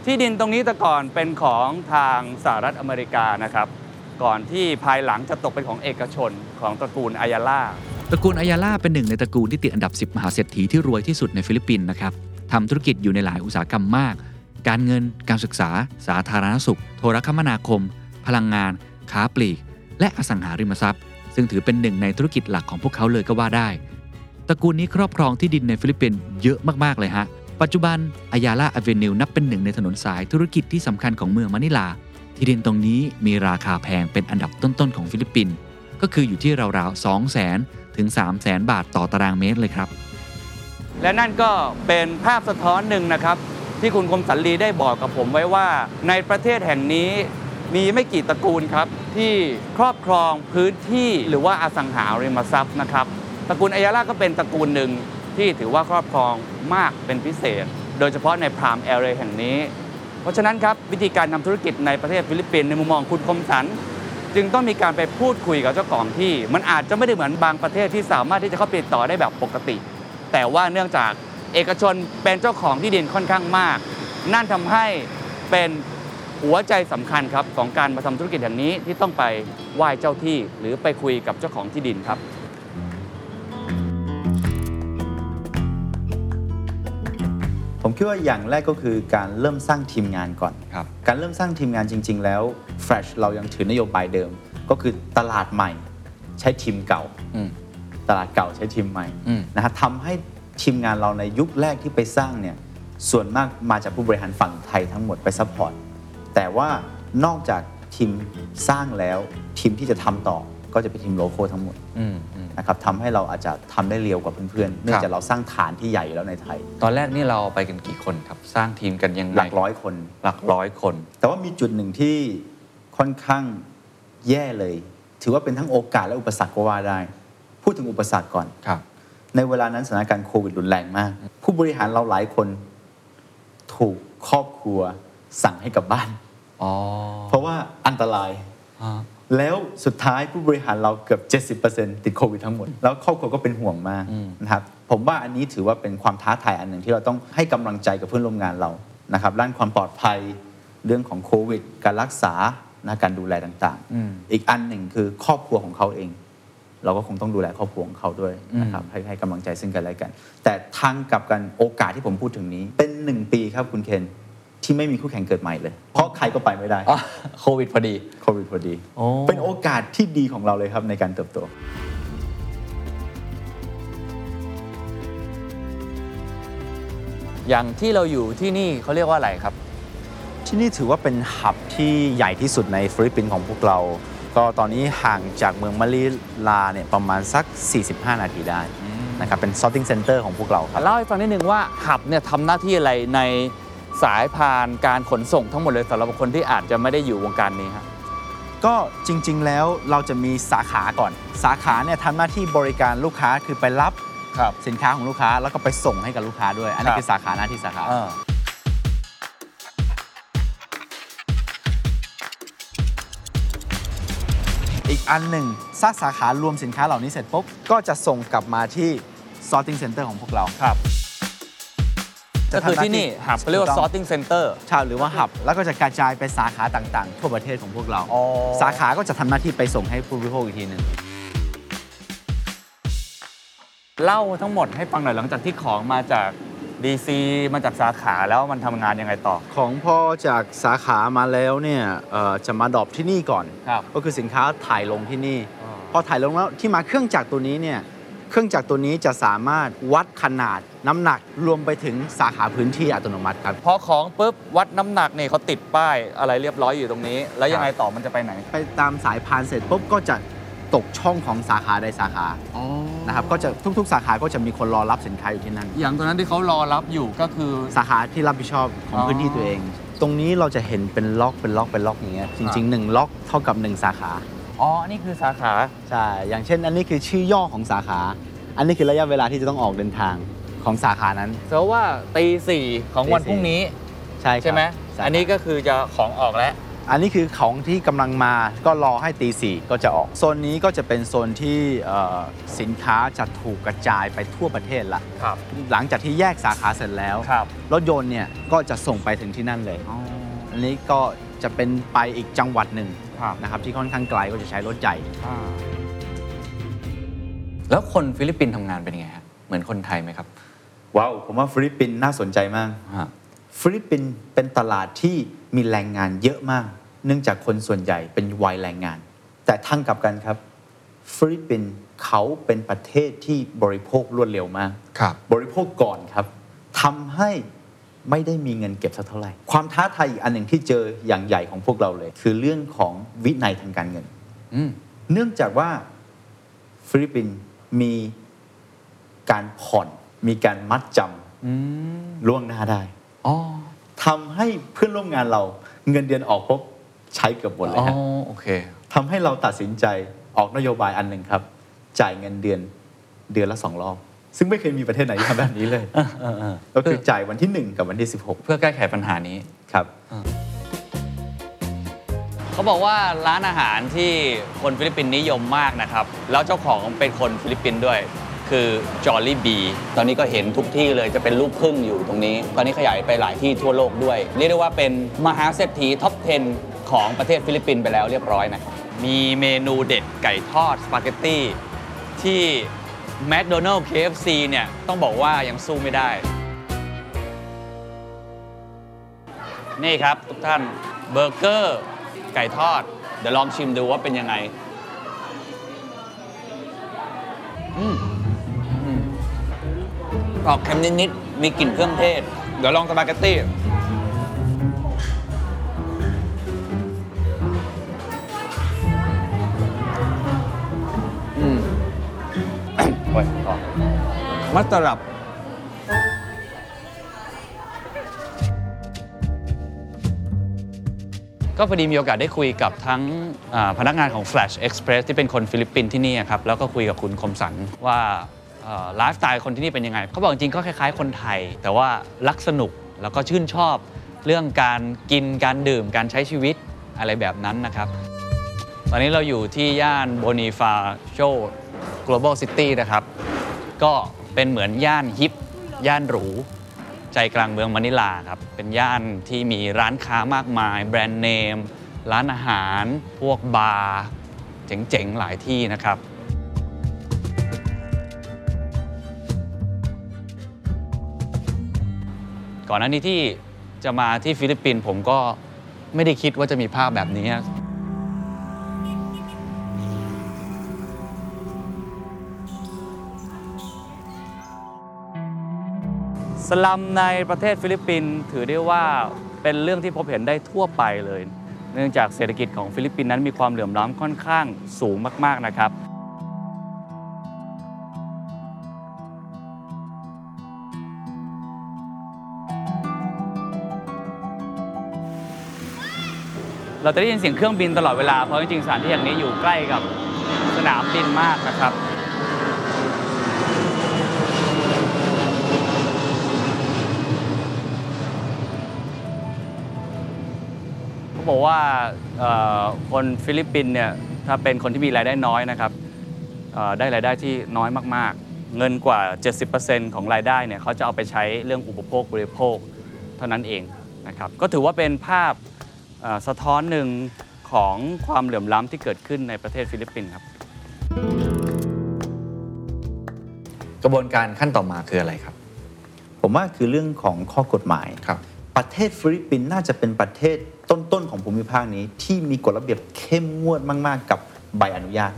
[SPEAKER 3] ที่ดินตรงนี้แต่ก่อนเป็นของทางสหรัฐอเมริกานะครับ ก่อนที่ภายหลังจะตกเป็นของเอกชนของตระกูลอายาล่า
[SPEAKER 1] ตระกูลอายาล่าเป็นหนึ่งในตระกูลที่ติดอันดับ 10 มหาเศรษฐีที่รวยที่สุดในฟิลิปปินส์นะครับทำธุรกิจอยู่ในหลายอุตสาหกรรมมาก การเงิน การศึกษา สาธารณสุข โทรคมนาคม พลังงาน ค้าปลีก และอสังหาริมทรัพย์ ซึ่งถือเป็นหนึ่งในธุรกิจหลักของพวกเขาเลยก็ว่าได้ ตระกูลนี้ครอบครองที่ดินในฟิลิปปินส์เยอะมากๆเลยฮะ ปัจจุบัน Ayala Avenue นับเป็นหนึ่งในถนนสายธุรกิจที่สำคัญของเมืองมะนิลา ที่ดินตรงนี้มีราคาแพงเป็นอันดับต้นๆของฟิลิปปินส์ก็คืออยู่ที่ราวๆ 2 0 0 0 0 0ถึง 3 0 0 0 0 0บาทต่อตารางเมตรเลยครับ
[SPEAKER 3] และนั่นก็เป็นภาพสะท้อนหนึ่งนะครับ ที่คุณคมสันลีได้บอกกับผมไว้ว่า ในประเทศแห่งนี้มีไม่กี่ตระกูลครับ ที่ครอบครองพื้นที่หรือว่าอสังหาริมทรัพย์นะครับตระกูลอายาล่าก็เป็นตระกูลหนึ่งที่ถือว่าครอบครองมากเป็นพิเศษ โดยเฉพาะในพรามแอเรียแห่งนี้ เพราะฉะนั้นครับวิธีการทำธุรกิจในประเทศฟิลิปปินส์ในมุมมองคุณคมสัน จึงต้องมีการไปพูดคุยกับเจ้าของที่ มันอาจจะไม่ได้เหมือนบางประเทศที่สามารถที่จะเข้าไปต่อได้แบบปกติ แต่ว่าเนื่องจากเอกชนเป็นเจ้าของที่ดินค่อนข้างมาก นั่นทำให้เป็นหัวใจสำคัญครับของการมาทำธุรกิจอย่างนี้ที่ต้องไปไหว้เจ้าที่ หรือไปคุยกับเจ้าของที่ดินครับ
[SPEAKER 2] ผมคิดว่าอย่างแรกก็คือการเริ่มสร้างทีมงานก่อน
[SPEAKER 1] ครับ
[SPEAKER 2] การเริ่มสร้างทีมงานจริง ๆ แล้ว Fresh เรายังถือนโยบายเดิม ก็คือตลาดใหม่ใช้ทีมเก่า
[SPEAKER 1] อืม
[SPEAKER 2] ตลาดเก่าใช้ทีมใหม่
[SPEAKER 1] อืม
[SPEAKER 2] นะฮะทำให้ทีมงานเราในยุคแรกที่ไปสร้างเนี่ยส่วนมากมาจากผู้บริหารฝั่งไทยทั้งหมดไป support แต่ว่านอกจากทีมสร้างแล้วทีมที่จะทำต่อ ก็จะเป็นทีม local ทั้งหมด
[SPEAKER 1] อืมอืม
[SPEAKER 2] นะครับทำให้เราอาจจะทำได้เร็วกว่าเพื่อนๆเนื่องจากเราสร้างฐานที่ใหญ่อยู่แล้วในไทย
[SPEAKER 1] ตอนแรกนี่เราไปกันกี่คนครับ สร้างทีมกันยังไง
[SPEAKER 2] หลักร้อยคน
[SPEAKER 1] หลักร้อยคน
[SPEAKER 2] แต่ว่ามีจุดหนึ่งที่ค่อนข้างแย่เลย ถือว่าเป็นทั้งโอกาสและอุปสรรคก็ว่าได้ พูดถึงอุปสรรคก่อน
[SPEAKER 1] ครับ
[SPEAKER 2] ในเวลานั้นสถานการณ์โควิดรุนแรงมาก ผู้บริหารเราหลายคนถูกครอบครัวสั่งให้กลับบ้าน
[SPEAKER 1] อ๋อ
[SPEAKER 2] เพราะว่าอันตราย
[SPEAKER 1] ฮะ
[SPEAKER 2] แล้วสุดท้ายผู้บริหารเราเกือบ 70%ติดโควิดทั้งหมด แล้วครอบครัวก็เป็นห่วงมาก
[SPEAKER 1] อืม
[SPEAKER 2] นะครับผมว่าอันนี้ถือว่าเป็นความท้าทายอันหนึ่งที่เราต้องให้กำลังใจกับเพื่อนร่วมงานเรานะครับด้านความปลอดภัยเรื่องของโควิด การรักษานะการดูแลต่าง
[SPEAKER 1] อืม
[SPEAKER 2] ๆอีกอันหนึ่งคือครอบครัวของเขาเอง เราก็คงต้องดูแลครอบครัวของเขาด้วยนะครับให้ให้กำลังใจซึ่งกันและกัน แต่ทางกลับกันโอกาสที่ผมพูดถึงนี้เป็นหนึ่งปีครับคุณเคน ที่ไม่มีคู่แข่งเกิดใหม่เลย เพราะใครก็ไปไม่ได้
[SPEAKER 1] อ๋อโควิดพอดี
[SPEAKER 2] โควิดพอดี
[SPEAKER 1] โอ้
[SPEAKER 2] เป็นโอกาสที่ดีของเราเลยครับในการเติบโต
[SPEAKER 3] อย่างที่เราอยู่ที่นี่เขาเรียกว่าอะไรครับ
[SPEAKER 2] ที่นี่ถือว่าเป็นหับที่ใหญ่ที่สุดในฟิลิปปินส์ของพวกเรา ก็ตอนนี้ห่างจากเมืองมะลิลาเนี่ยประมาณสัก 45 นาทีได้นะครับเป็น sorting center ของพวกเราครับ
[SPEAKER 3] เล่าให้ฟังนิดนึงว่าหับเนี่ยทำหน้าที่อะไรใน สายพานการขนส่งทั้งหมดเลยสำหรับคนที่อาจจะไม่ได้อยู่วงการนี้ครับ
[SPEAKER 2] ก็จริง ๆ แล้วเราจะมีสาขาก่อน สาขาเนี่ยทำหน้าที่บริการลูกค้าคือไปรับ
[SPEAKER 3] ครับ
[SPEAKER 2] สินค้าของลูกค้าแล้วก็ไปส่งให้กับลูกค้าด้วย อันนี้
[SPEAKER 3] ครับ
[SPEAKER 2] คือสาขาหน้าที่สาขา อีกอันหนึ่งถ้าสาขารวมสินค้าเหล่านี้เสร็จปุ๊บก็จะส่งกลับมาที่ sorting center ของพวกเรา
[SPEAKER 3] ครับ
[SPEAKER 2] จะ
[SPEAKER 3] ก็คือ
[SPEAKER 2] ทำหน้า
[SPEAKER 3] ที่นี่
[SPEAKER 2] ที่
[SPEAKER 3] หับเขาเรียกว่า
[SPEAKER 2] ถูกต้อง
[SPEAKER 3] sorting center
[SPEAKER 2] ใช่หรือว่าหับ แล้วก็จะกระจายไปสาขาต่างๆ ทั่วประเทศของพวกเรา
[SPEAKER 3] อ๋อ
[SPEAKER 2] สาขาก็จะทำหน้าที่ไปส่งให้ผู้บริโภคอีกทีหนึ่ง
[SPEAKER 3] เล่าทั้งหมดให้ฟังหน่อยหลังจากที่ของมาจาก DC มาจากสาขาแล้วมันทำงานยังไงต่อ
[SPEAKER 2] ของพอจากสาขามาแล้วเนี่ยเอ่อจะมาดรอปที่นี่ก่อน
[SPEAKER 3] ครับ
[SPEAKER 2] ก็คือสินค้าถ่ายลงที่นี่
[SPEAKER 3] อ๋อ
[SPEAKER 2] พอถ่ายลงแล้วที่มาเครื่องจักรตัวนี้เนี่ย เครื่องจักรตัวนี้จะสามารถวัดขนาดน้ำหนักรวมไปถึงสาขาพื้นที่อัตโนมัติครับ
[SPEAKER 3] พอของปุ๊บวัดน้ำหนักเนี่ยเขาติดป้ายอะไรเรียบร้อยอยู่ตรงนี้ แล้วยังไงต่อมันจะไปไหน
[SPEAKER 2] ไปตามสายพานเสร็จปุ๊บก็จะตกช่องของสาขาใดสาขา
[SPEAKER 1] อ๋อ
[SPEAKER 2] นะครับก็จะทุก ๆ สาขาก็จะมีคนรอรับสินค้าอยู่ที่นั่น
[SPEAKER 1] อย่างตอนนั้นที่เขารอรับอยู่ก็คือ
[SPEAKER 2] สาขาที่รับผิดชอบของ
[SPEAKER 1] อ๋อ
[SPEAKER 2] พื้นที่ตัวเอง ตรงนี้เราจะเห็นเป็นล็อกเป็นล็อกเป็นล็อกอย่างเงี้ยจริงๆหนึ่งล็อกเท่ากับหนึ่งสาขา
[SPEAKER 3] อ๋อนี่คือสาขา
[SPEAKER 2] ใช่ อย่างเช่น อันนี้คือชื่อย่อของสาขา อันนี้คือระยะเวลาที่จะต้องออกเดินทางของสาขานั้น
[SPEAKER 3] เพราะว่าตีสี่ของวัน
[SPEAKER 2] ตีสี่
[SPEAKER 3] พรุ่งนี้
[SPEAKER 2] ใช่ครับ
[SPEAKER 3] ใช่ไหม
[SPEAKER 2] ใช่
[SPEAKER 3] อันนี้ก็คือจะของออกแล้ว
[SPEAKER 2] อันนี้คือของที่กำลังมาก็รอให้ตีสี่ก็จะออก โซนนี้ก็จะเป็นโซนที่เอ่อสินค้าจะถูกกระจายไปทั่วประเทศละ
[SPEAKER 3] ครับ
[SPEAKER 2] หลังจากที่แยกสาขาเสร็จแล้ว
[SPEAKER 3] ครับ
[SPEAKER 2] รถยนต์เนี่ยก็จะส่งไปถึงที่นั่นเลย อันนี้ก็ จะเป็นไปอีกจังหวัดหนึ่ง
[SPEAKER 3] ครับ
[SPEAKER 2] นะครับที่ค่อนข้างไกลก็จะใช้รถใหญ่
[SPEAKER 1] แล้วคนฟิลิปปินส์ทำงานเป็นยังไงฮะเหมือนคนไทยไหมครับ
[SPEAKER 2] ว้าวผมว่าฟิลิปปินส์น่าสนใจมาก
[SPEAKER 1] ฮะ
[SPEAKER 2] ฟิลิปปินส์เป็นตลาดที่มีแรงงานเยอะมาก เนื่องจากคนส่วนใหญ่เป็นวัยแรงงาน แต่ทางกลับกันครับ ฟิลิปปินส์เขาเป็นประเทศที่บริโภครวดเร็วมาก
[SPEAKER 1] ครับ
[SPEAKER 2] บริโภคก่อนครับทำให้ ไม่ได้มีเงินเก็บสักเท่าไหร่ ความท้าทายอีกอันหนึ่งที่เจออย่างใหญ่ของพวกเราเลย คือเรื่องของวินัยทางการเงิน
[SPEAKER 1] อืม
[SPEAKER 2] เนื่องจากว่าฟิลิปปินส์มีการผ่อน มีการมัดจ
[SPEAKER 1] อืมำ
[SPEAKER 2] ล่วงหน้าได้
[SPEAKER 1] อ๋อ
[SPEAKER 2] ทำให้เพื่อนร่วมงานเราเงินเดือนออกปุ๊บใช้เกือบหมดเลย
[SPEAKER 1] อ๋อ
[SPEAKER 2] ฮะ
[SPEAKER 1] โอเค
[SPEAKER 2] ทำให้เราตัดสินใจออกนโยบายอันหนึ่งครับ จ่ายเงินเดือนเดือนละสองรอบ ซึ่งไม่เคยมีประเทศไหนที่ทำแบบนี้เลย
[SPEAKER 1] เออเออเออ
[SPEAKER 2] ก็คือจ่ายวันที่ 1 กับวันที่
[SPEAKER 1] เพื่อแก้ไขปัญหานี้
[SPEAKER 2] 16ครับ
[SPEAKER 3] เขาบอกว่าร้านอาหารที่คนฟิลิปปินส์นิยมมากนะครับ แล้วเจ้าของเป็นคนฟิลิปปินส์ด้วยคือจอ l ลี่บี ตอนนี้ก็เห็นทุกที่เลยจะเป็นรูปผึ้งอยู่ตรงนี้ ตอนนี้ขยายไปหลายที่ทั่วโลกด้วย เรียกได้ว่าเป็นมหาเศรษฐี top 10 ของประเทศฟิลิปปินส์ไปแล้วเรียบร้อยนะครับ มีเมนูเด็ดไก่ทอดสปาเกตตี้ที่ McDonald's KFC เนี่ย ต้องบอกว่ายังสู้ไม่ได้ นี่ครับทุกท่านเบอร์เกอร์ไก่ทอด เดี๋ยวลองชิมดูว่าเป็นยังไง อืมอืมออกเค็มนิดๆมีกลิ่นเครื่องเทศ เดี๋ยวลองสปาเกตตี้ โอ้ยขอมัสตารับก็พอดีมีโอกาสได้คุยกับทั้งอ่าพนักงานของ Flash Express ที่เป็นคนฟิลิปปินส์ที่นี่ครับ แล้วก็คุยกับคุณคมสันว่าไลฟ์สไตล์คนที่นี่เป็นยังไง เขาบอกจริงๆก็คล้ายๆ คนไทย แต่ว่ารักสนุกแล้วก็ชื่นชอบเรื่องการกินการดื่มการใช้ชีวิตอะไรแบบนั้นนะครับ ตอนนี้เราอยู่ที่ย่าน Bonifacio Global City นะครับ ก็เป็นเหมือนย่าน hip ย่านหรู ใจกลางเมืองมะนิลาครับ เป็นย่านที่มีร้านค้ามากมาย แบรนด์เนม ร้านอาหาร พวกบาร์ เจ๋งๆ หลายที่นะครับก่อนหน้านี้ที่จะมาที่ฟิลิปปินส์ผมก็ไม่ได้คิดว่าจะมีภาพแบบนี้ สลัมในประเทศฟิลิปปินส์ถือได้ว่าเป็นเรื่องที่พบเห็นได้ทั่วไปเลย เนื่องจากเศรษฐกิจของฟิลิปปินส์นั้นมีความเหลื่อมล้ำค่อนข้างสูงมาก ๆ นะครับเราจะได้ยินเสียงเครื่องบินตลอดเวลา เพราะจริงๆสถานที่แห่งนี้อยู่ใกล้กับสนามบินมากนะครับ บอกว่าเอ่อคนฟิลิปปินส์เนี่ยถ้าเป็นคนที่มีรายได้น้อยนะครับเอ่อได้รายได้ที่น้อยมากๆ เงินกว่า 70%ของรายได้เนี่ยเขาจะเอาไปใช้เรื่องอุปโภคบริโภคเท่านั้นเองนะครับก็ถือว่าเป็นภาพเอ่อสะท้อนหนึ่งของความเหลื่อมล้ำที่เกิดขึ้นในประเทศฟิลิปปินส์ครับ
[SPEAKER 1] กระบวนการขั้นต่อมาคืออะไรครับ
[SPEAKER 2] ผมว่าคือเรื่องของข้อกฎหมาย
[SPEAKER 1] ครับ
[SPEAKER 2] ประเทศฟิลิปปินส์น่าจะเป็นประเทศ ต้นๆของภูมิภาคนี้ที่มีกฎระเบียบเข้มงวดมาก ๆ กับใบอนุญาต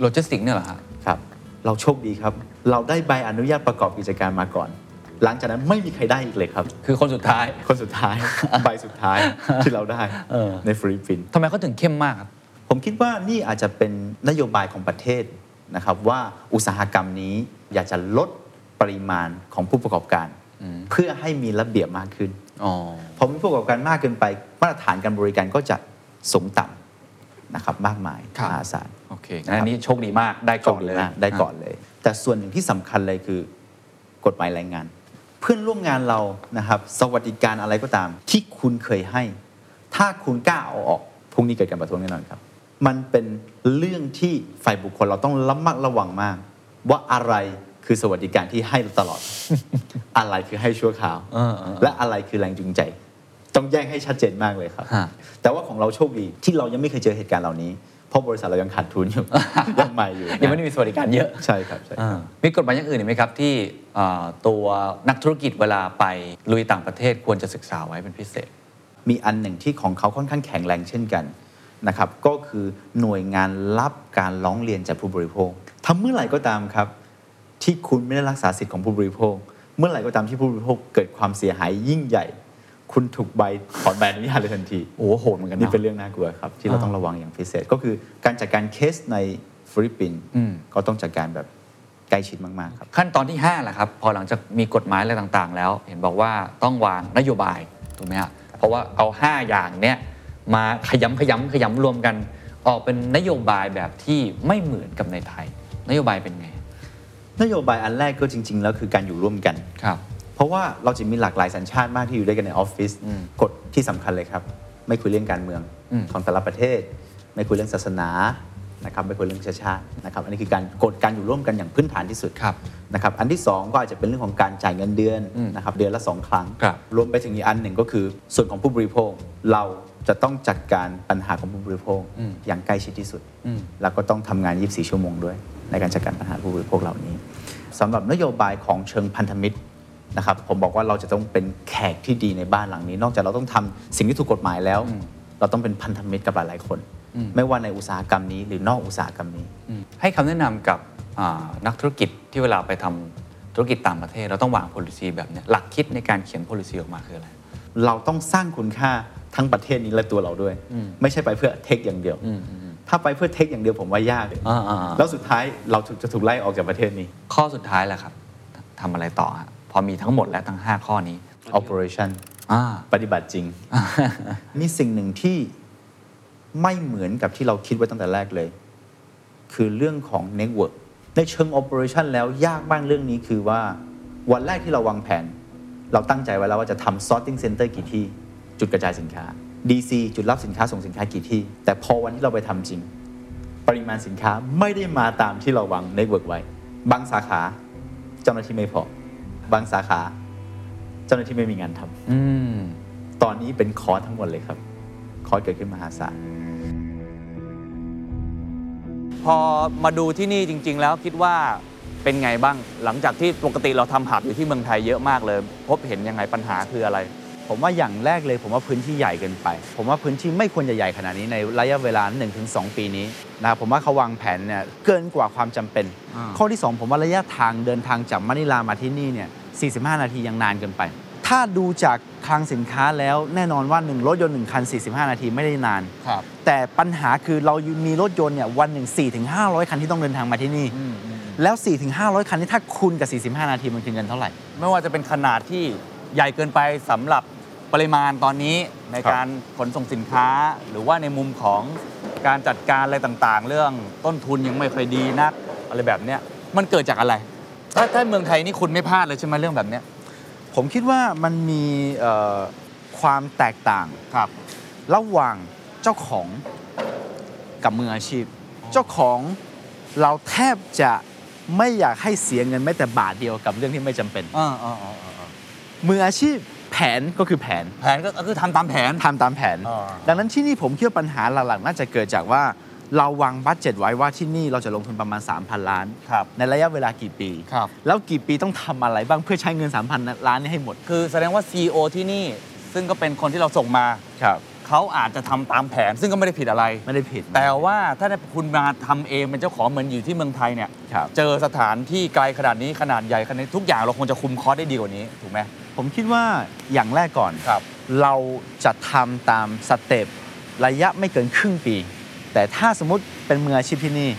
[SPEAKER 1] โลจิสติกเนี่ยเหรอฮะ
[SPEAKER 2] ครับเราโชคดีครับ เราได้ใบอนุญาตประกอบกิจการมาก่อน หลังจากนั้นไม่มีใครได้อีกเลยครับ
[SPEAKER 1] คือคนสุดท้าย
[SPEAKER 2] คนสุดท้าย ใบสุดท้ายที่เราได้
[SPEAKER 1] เออ
[SPEAKER 2] ในฟิลิปปินส์
[SPEAKER 1] ทำไมเขาถึงเข้มมากครับ
[SPEAKER 2] ผมคิดว่านี่อาจจะเป็นนโยบายของประเทศนะครับว่าอุตสาหกรรมนี้อยากจะลดปริมาณของผู้ประกอบการ เพื่อให้มีระเบียบมากขึ้น
[SPEAKER 1] อ๋อ
[SPEAKER 2] พอมีผู้ประกอบการมากเกินไป มาตรฐานการบริการก็จะสูงต่ำนะครับมากมาย
[SPEAKER 1] ครับ
[SPEAKER 2] มหาศาล
[SPEAKER 1] โอเคงั้นอันนี้โชคดีมากได้ก่อนเลย
[SPEAKER 2] โชคดีมากได้ก่อนเลย แต่ส่วนหนึ่งที่สำคัญเลยคือกฎหมายแรงงาน เพื่อนร่วมงานเรานะครับ สวัสดิการอะไรก็ตาม ที่คุณเคยให้ ถ้าคุณกล้าเอาออกพรุ่งนี้เกิดการประท้วงแน่นอนครับ มันเป็นเรื่องที่ฝ่ายบุคคลเราต้องระมัดระวังมาก ว่าอะไร คือสวัสดิการที่ให้ตลอด อะไรคือให้ชั่วคราว
[SPEAKER 1] เออเออ
[SPEAKER 2] และอะไรคือแรงจูงใจ ต้องแยกให้ชัดเจนมากเลยครับ
[SPEAKER 1] ฮะ
[SPEAKER 2] แต่ว่าของเราโชคดีที่เรายังไม่เคยเจอเหตุการณ์เหล่านี้ เพราะบริษัทเรายังขาดทุนอยู่ยังใหม่อยู่
[SPEAKER 1] ยังไม่ได้มีสวัสดิการเยอะ
[SPEAKER 2] ใช่ครับใช่ครับ
[SPEAKER 1] อ่ามีกฎหมายอย่างอื่นอีกไหมครับที่อ่าตัวนักธุรกิจเวลาไปลุยต่างประเทศควรจะศึกษาไว้เป็นพิเศษ
[SPEAKER 2] มีอันหนึ่งที่ของเขาค่อนข้างแข็งแรงเช่นกันนะครับก็คือหน่วยงานรับการร้องเรียนจากผู้บริโภคทำเมื่อไหร่ก็ตามครับ ที่คุณไม่ได้รักษาสิทธิ์ของผู้บริโภค เมื่อไหร่ก็ตามที่ผู้บริโภคเกิดความเสียหายยิ่งใหญ่ คุณถูกใบถอนใบอนุญาตเลยทันที
[SPEAKER 1] โอ้โหโหดเหมือนกัน
[SPEAKER 2] นี่
[SPEAKER 1] นะ
[SPEAKER 2] เป็นเรื่องน่ากลัวครับ ที่เรา
[SPEAKER 1] อ่า
[SPEAKER 2] ต้องระวังอย่างพิเศษ ก็คือการจัดการเคสในฟิลิปปินส์
[SPEAKER 1] อืม
[SPEAKER 2] ก็ต้องจัดการแบบใกล้ชิดมากๆครับ
[SPEAKER 1] ขั้นตอนที่5แหละครับพอหลังจากมีกฎหมายอะไรต่างๆ แล้ว เห็นบอกว่าต้องวางนโยบายถูกไหมฮะเพราะว่าเอา 5 อย่างเนี้ยมาขยำขยำขยำรวมกัน ออกเป็นนโยบายแบบที่ไม่เหมือนกับในไทย นโยบายเป็นไง
[SPEAKER 2] นโยบายอันแรกก็จริง ๆ แล้วคือการอยู่ร่วมกัน
[SPEAKER 1] ครับ
[SPEAKER 2] เพราะว่าเราจะมีหลากหลายสัญชาติมากที่อยู่ด้วยกันในออฟฟิศ
[SPEAKER 1] อืม
[SPEAKER 2] กฎที่สำคัญเลยครับ ไม่คุยเรื่องการเมือง
[SPEAKER 1] อืม
[SPEAKER 2] ของแต่ละประเทศ ไม่คุยเรื่องศาสนานะครับไม่คุยเรื่องเชื้อชาตินะครับอันนี้คือการกฎการอยู่ร่วมกันอย่างพื้นฐานที่สุด
[SPEAKER 1] ครับ
[SPEAKER 2] นะครับอันที่สองก็อาจจะเป็นเรื่องของการจ่ายเงินเดือน
[SPEAKER 1] อืม
[SPEAKER 2] นะครับเดือนละสองครั้ง
[SPEAKER 1] ครับ
[SPEAKER 2] รวมไปถึงอีกอันหนึ่งก็คือส่วนของผู้บริโภค เราจะต้องจัดการปัญหาของผู้บริโภค
[SPEAKER 1] อืม
[SPEAKER 2] อย่างใกล้ชิดที่สุด
[SPEAKER 1] อืม
[SPEAKER 2] แล้วก็ต้องทำงาน 24 ชั่วโมงด้วย ในการจัดการปัญหาผู้บริโภคเหล่านี้สำหรับนโยบายของเชิงพันธมิตรนะครับผมบอกว่าเราจะต้องเป็นแขกที่ดีในบ้านหลังนี้ นอกจากเราต้องทำสิ่งที่ถูกกฎหมายแล้ว
[SPEAKER 1] อืม
[SPEAKER 2] เราต้องเป็นพันธมิตรกับหลายๆคน
[SPEAKER 1] อืม
[SPEAKER 2] ไม่ว่าในอุตสาหกรรมนี้ หรือนอกอุตสาหกรรมนี้
[SPEAKER 1] อืมให้คำแนะนำกับอ่านักธุรกิจที่เวลาไปทำธุรกิจต่างประเทศ เราต้องวาง policy แบบเนี้ยหลักคิดในการเขียน policy ออกมาคืออะไร
[SPEAKER 2] เราต้องสร้างคุณค่าทั้งประเทศนี้และตัวเราด้วย
[SPEAKER 1] อืม
[SPEAKER 2] ไม่ใช่ไปเพื่อเทคอย่างเดียว
[SPEAKER 1] อืมอืมอืม
[SPEAKER 2] ถ้าไปเพื่อเทคอย่างเดียวผมว่ายากเลย
[SPEAKER 1] อ่าอ่าอ่า
[SPEAKER 2] แล้วสุดท้ายเราถูกจะถูกไล่ออกจากประเทศนี้
[SPEAKER 1] ข้อสุดท้ายแหละครับทำอะไรต่อฮะพอมีทั้งหมดแล้วทั้ง 5 ข้อนี้
[SPEAKER 2] operation
[SPEAKER 1] อ่า
[SPEAKER 2] ปฏิบัติจริง มีสิ่งหนึ่งที่ไม่เหมือนกับที่เราคิดไว้ตั้งแต่แรกเลย คือเรื่องของ network ในเชิง operation แล้วยากบ้างเรื่องนี้คือว่าวันแรกที่เราวางแผน เราตั้งใจไว้แล้วว่าจะทำ sorting center กี่ที่ จุดกระจายสินค้า DC จุดรับสินค้าส่งสินค้ากี่ที่ แต่พอวันที่เราไปทำจริง ปริมาณสินค้าไม่ได้มาตามที่เราวาง network ไว้ บางสาขาเจ้าหน้าที่ไม่พอ บางสาขา เจ้าหน้าที่ไม่มีงานทำ
[SPEAKER 1] อืม
[SPEAKER 2] ตอนนี้เป็นคอร์สทั้งหมดเลยครับ คอร์สเกิดขึ้นมหาศาล
[SPEAKER 3] พอมาดูที่นี่จริง ๆ แล้วคิดว่าเป็นไงบ้างหลังจากที่ปกติเราทำหับอยู่ที่เมืองไทยเยอะมากเลย พบเห็นยังไงปัญหาคืออะไร
[SPEAKER 2] ผมว่าอย่างแรกเลย ผมว่าพื้นที่ใหญ่เกินไป ผมว่าพื้นที่ไม่ควรจะใหญ่ขนาดนี้ในระยะเวลา 1-2 ปีนี้นะครับผมว่าเขาวางแผนเนี่ยเกินกว่าความจำเป็น
[SPEAKER 1] อ่า
[SPEAKER 2] ข้อที่ 2 ผมว่าระยะทางเดินทางจากมะนิลามาที่นี่เนี่ย45 นาทียังนานเกินไป ถ้าดูจากคลังสินค้าแล้วแน่นอนว่าหนึ่งรถยนต์หนึ่งคัน 45 นาทีไม่ได้นาน
[SPEAKER 1] ครับ
[SPEAKER 2] แต่ปัญหาคือเรามีรถยนต์เนี่ยวันหนึ่ง4-500 คันที่ต้องเดินทางมาที่นี่
[SPEAKER 1] อืมอืม
[SPEAKER 2] แล้ว 4-500 คันนี้ถ้าคูณกับ 45 นาทีมันคือเงินเท่าไหร่
[SPEAKER 3] ไม่ว่าจะเป็นขนาดที่ใหญ่เกินไปสำหรับ ปริมาณตอนนี้ใน
[SPEAKER 2] ครับ
[SPEAKER 3] การขนส่งสินค้า หรือว่าในมุมของการจัดการอะไรต่างๆ เรื่องต้นทุนยังไม่ค่อยดีนักอะไรแบบเนี้ยมันเกิดจากอะไร ถ้าถ้าเมืองไทยนี่คุณไม่พลาดเลยใช่ไหมเรื่องแบบเนี้ย
[SPEAKER 2] ผมคิดว่ามันมีเอ่อความแตกต่าง
[SPEAKER 3] ครับ
[SPEAKER 2] ระหว่างเจ้าของกับมืออาชีพ เจ้าของเราแทบจะไม่อยากให้เสียเงินแม้แต่บาทเดียวกับเรื่องที่ไม่จำเป็น
[SPEAKER 3] อ่าอ่าอ่าอ่า
[SPEAKER 2] มืออาชีพ แผนก็คือแผน
[SPEAKER 3] แผนก็ก็คือทำตามแผน
[SPEAKER 2] ทำตามแผน
[SPEAKER 3] อ่า
[SPEAKER 2] ดังนั้นที่นี่ผมคิดว่าปัญหาหลักๆ น่าจะเกิดจากว่าเราวางบัตเจ็ตไว้ว่าที่นี่เราจะลงทุนประมาณ 3,000 ล้าน
[SPEAKER 3] ครับ
[SPEAKER 2] ในระยะเวลากี่ปี
[SPEAKER 3] ครับ
[SPEAKER 2] แล้วกี่ปีต้องทำอะไรบ้างเพื่อใช้เงิน 3,000 ล้านนี้ให้หมด
[SPEAKER 3] คือแสดงว่า CEO ที่นี่ซึ่งก็เป็นคนที่เราส่งมา
[SPEAKER 2] ครับ
[SPEAKER 3] เขาอาจจะทำตามแผน ซึ่งก็ไม่ได้ผิดอะไร
[SPEAKER 2] ไม่ได้ผิด
[SPEAKER 3] แต่ว่าถ้าคุณมาทำเองเป็นเจ้าของเหมือนอยู่ที่เมืองไทยเนี่ย
[SPEAKER 2] ครับ
[SPEAKER 3] เจอสถานที่ไกลขนาดนี้ขนาดใหญ่ขนาดนี้ทุกอย่างเราควรจะคุมคอสได้ดีกว่านี้ถูกไหม
[SPEAKER 2] ผมคิดว่าอย่างแรกก่อน
[SPEAKER 3] ครับ
[SPEAKER 2] เราจะทำตามสเต็ประยะไม่เกินครึ่งปี แต่ถ้าสมมติเป็นมืออาชีพที่นี่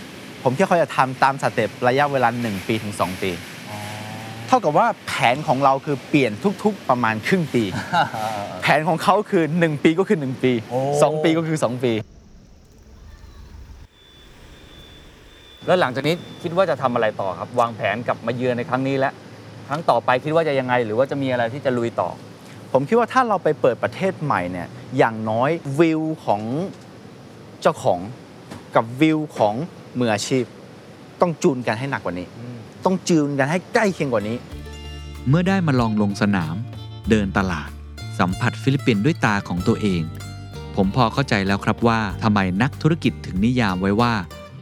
[SPEAKER 2] ผมคิดว่าเขาจะทำตามสเต็ประยะเวลา 1 ปีถึง 2 ปีเท่ากับว่าแผนของเราคือเปลี่ยนทุกๆประมาณครึ่งปี แผนของเขาคือ 1 ปีก็คือ 1 ปี
[SPEAKER 3] โอ้
[SPEAKER 2] 2ปีก็คือ 2 ปี
[SPEAKER 3] แล้วหลังจากนี้คิดว่าจะทำอะไรต่อครับ วางแผนกลับมาเยือนในครั้งนี้แล้ว ครั้งต่อไปคิดว่าจะยังไง หรือว่าจะมีอะไรที่จะลุยต่อ
[SPEAKER 2] ผมคิดว่าถ้าเราไปเปิดประเทศใหม่เนี่ยอย่างน้อยวิวของเจ้าของกับวิวของมืออาชีพ ต้องจูนกันให้หนักกว่านี้ ต้องจูนกันให้ใกล้เคียงกว่านี้
[SPEAKER 1] เมื่อได้มาลองลงสนาม เดินตลาด สัมผัสฟิลิปปินส์ด้วยตาของตัวเอง ผมพอเข้าใจแล้วครับว่าทำไมนักธุรกิจถึงนิยามไว้ว่า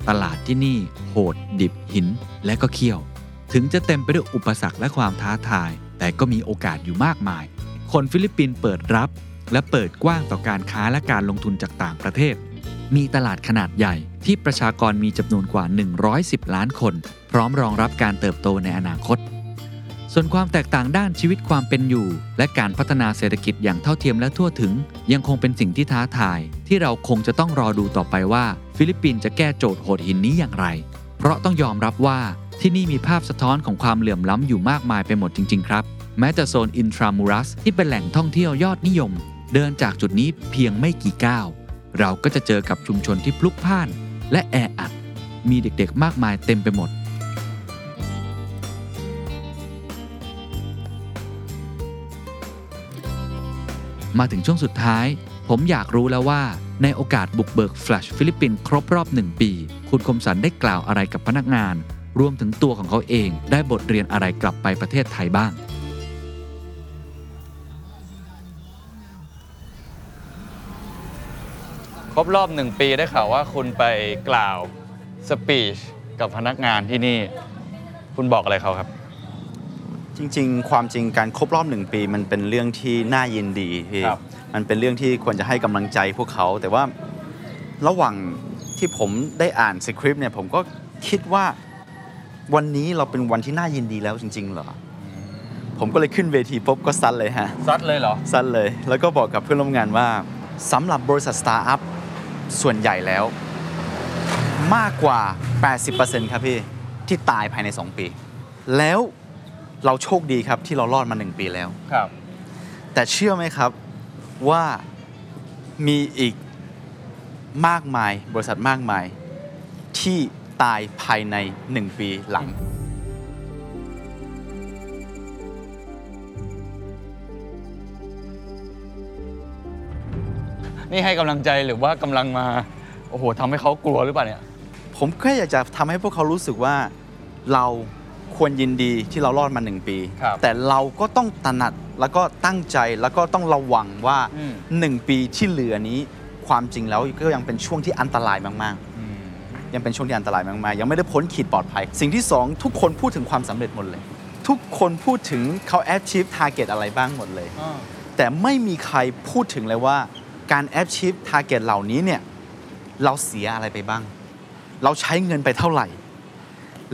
[SPEAKER 1] ตลาดที่นี่โหด ดิบหินและก็เขี้ยว ถึงจะเต็มไปด้วยอุปสรรคและความท้าทาย แต่ก็มีโอกาสอยู่มากมาย คนฟิลิปปินส์เปิดรับ และเปิดกว้างต่อการค้าและการลงทุนจากต่างประเทศ มีตลาดขนาดใหญ่ที่ประชากรมีจำนวนกว่า 110 ล้านคน พร้อมรองรับการเติบโตในอนาคต ส่วนความแตกต่างด้านชีวิตความเป็นอยู่ และการพัฒนาเศรษฐกิจอย่างเท่าเทียมและทั่วถึง ยังคงเป็นสิ่งที่ท้าทาย ที่เราคงจะต้องรอดูต่อไปว่า ฟิลิปปินส์จะแก้โจทย์โหดหินนี้อย่างไร เพราะต้องยอมรับว่า ที่นี่มีภาพสะท้อนของความเหลื่อมล้ำอยู่มากมายไปหมดจริง ๆ ครับ แม้แต่โซนอินทรามูรัสที่เป็นแหล่งท่องเที่ยวยอดนิยม เดินจากจุดนี้เพียงไม่กี่ก้าวเราก็จะเจอกับชุมชนที่พลุกพล่าน และแออัด มีเด็กๆ มากมายเต็มไปหมด มาถึงช่วงสุดท้าย ผมอยากรู้แล้วว่า ในโอกาสบุกเบิก Flash ฟิลิปปินส์ครบรอบหนึ่งปี คุณคมสันได้กล่าวอะไรกับพนักงาน รวมถึงตัวของเขาเองได้บทเรียนอะไรกลับไปประเทศไทยบ้าง
[SPEAKER 3] ครบรอบหนึ่งปีได้ข่าวว่าคุณไปกล่าวสปีชกับพนักงานที่นี่ คุณบอกอะไรเขาครับ
[SPEAKER 2] จริง ๆ ความจริงการครบรอบหนึ่งปีมันเป็นเรื่องที่น่ายินดีพี่
[SPEAKER 3] ครับ
[SPEAKER 2] มันเป็นเรื่องที่ควรจะให้กำลังใจพวกเขา แต่ว่าระหว่างที่ผมได้อ่านสคริปต์เนี่ยผมก็คิดว่า วันนี้เราเป็นวันที่น่ายินดีแล้วจริง ๆ เหรอ ผมก็เลยขึ้นเวทีปุ๊บก็ซัดเลยฮะ
[SPEAKER 3] ซัดเลยเหรอ
[SPEAKER 2] สั้นเลย แล้วก็บอกกับเพื่อนร่วมงานว่าสำหรับบริษัทสตาร์ทอัพส่วนใหญ่แล้ว มากกว่า 80%ครับพี่ที่ตายภายใน 2 ปี แล้วเราโชคดีครับที่เรารอดมา 1 ปีแล้ว
[SPEAKER 3] ครับ
[SPEAKER 2] แต่เชื่อไหมครับว่ามีอีกมากมายบริษัทมากมายที่ ตายภายใน 1 ปีหลัง
[SPEAKER 3] นี่ให้กำลังใจหรือว่ากำลังมา โอ้โหทำให้เขากลัวหรือเปล่าเนี่ย
[SPEAKER 2] ผมแค่อยากจะทำให้พวกเขารู้สึกว่าเราควรยินดีที่เรารอดมาหนึ่งปี
[SPEAKER 3] ครับ
[SPEAKER 2] แต่เราก็ต้องตระหนักแล้วก็ตั้งใจแล้วก็ต้องระวังว่า
[SPEAKER 3] อืม
[SPEAKER 2] หนึ่งปีที่เหลือนี้ความจริงแล้วก็ยังเป็นช่วงที่อันตรายมาก
[SPEAKER 3] อืม
[SPEAKER 2] ๆ ยังเป็นช่วงที่อันตรายมากๆยังไม่ได้พ้นขีดปลอดภัย สิ่งที่สองทุกคนพูดถึงความสำเร็จหมดเลย ทุกคนพูดถึงเขา achieve target อะไรบ้างหมดเลย แต่ไม่มีใครพูดถึงเลยว่าการ achieve target เหล่านี้เนี่ยเราเสียอะไรไปบ้าง เราใช้เงินไปเท่าไหร่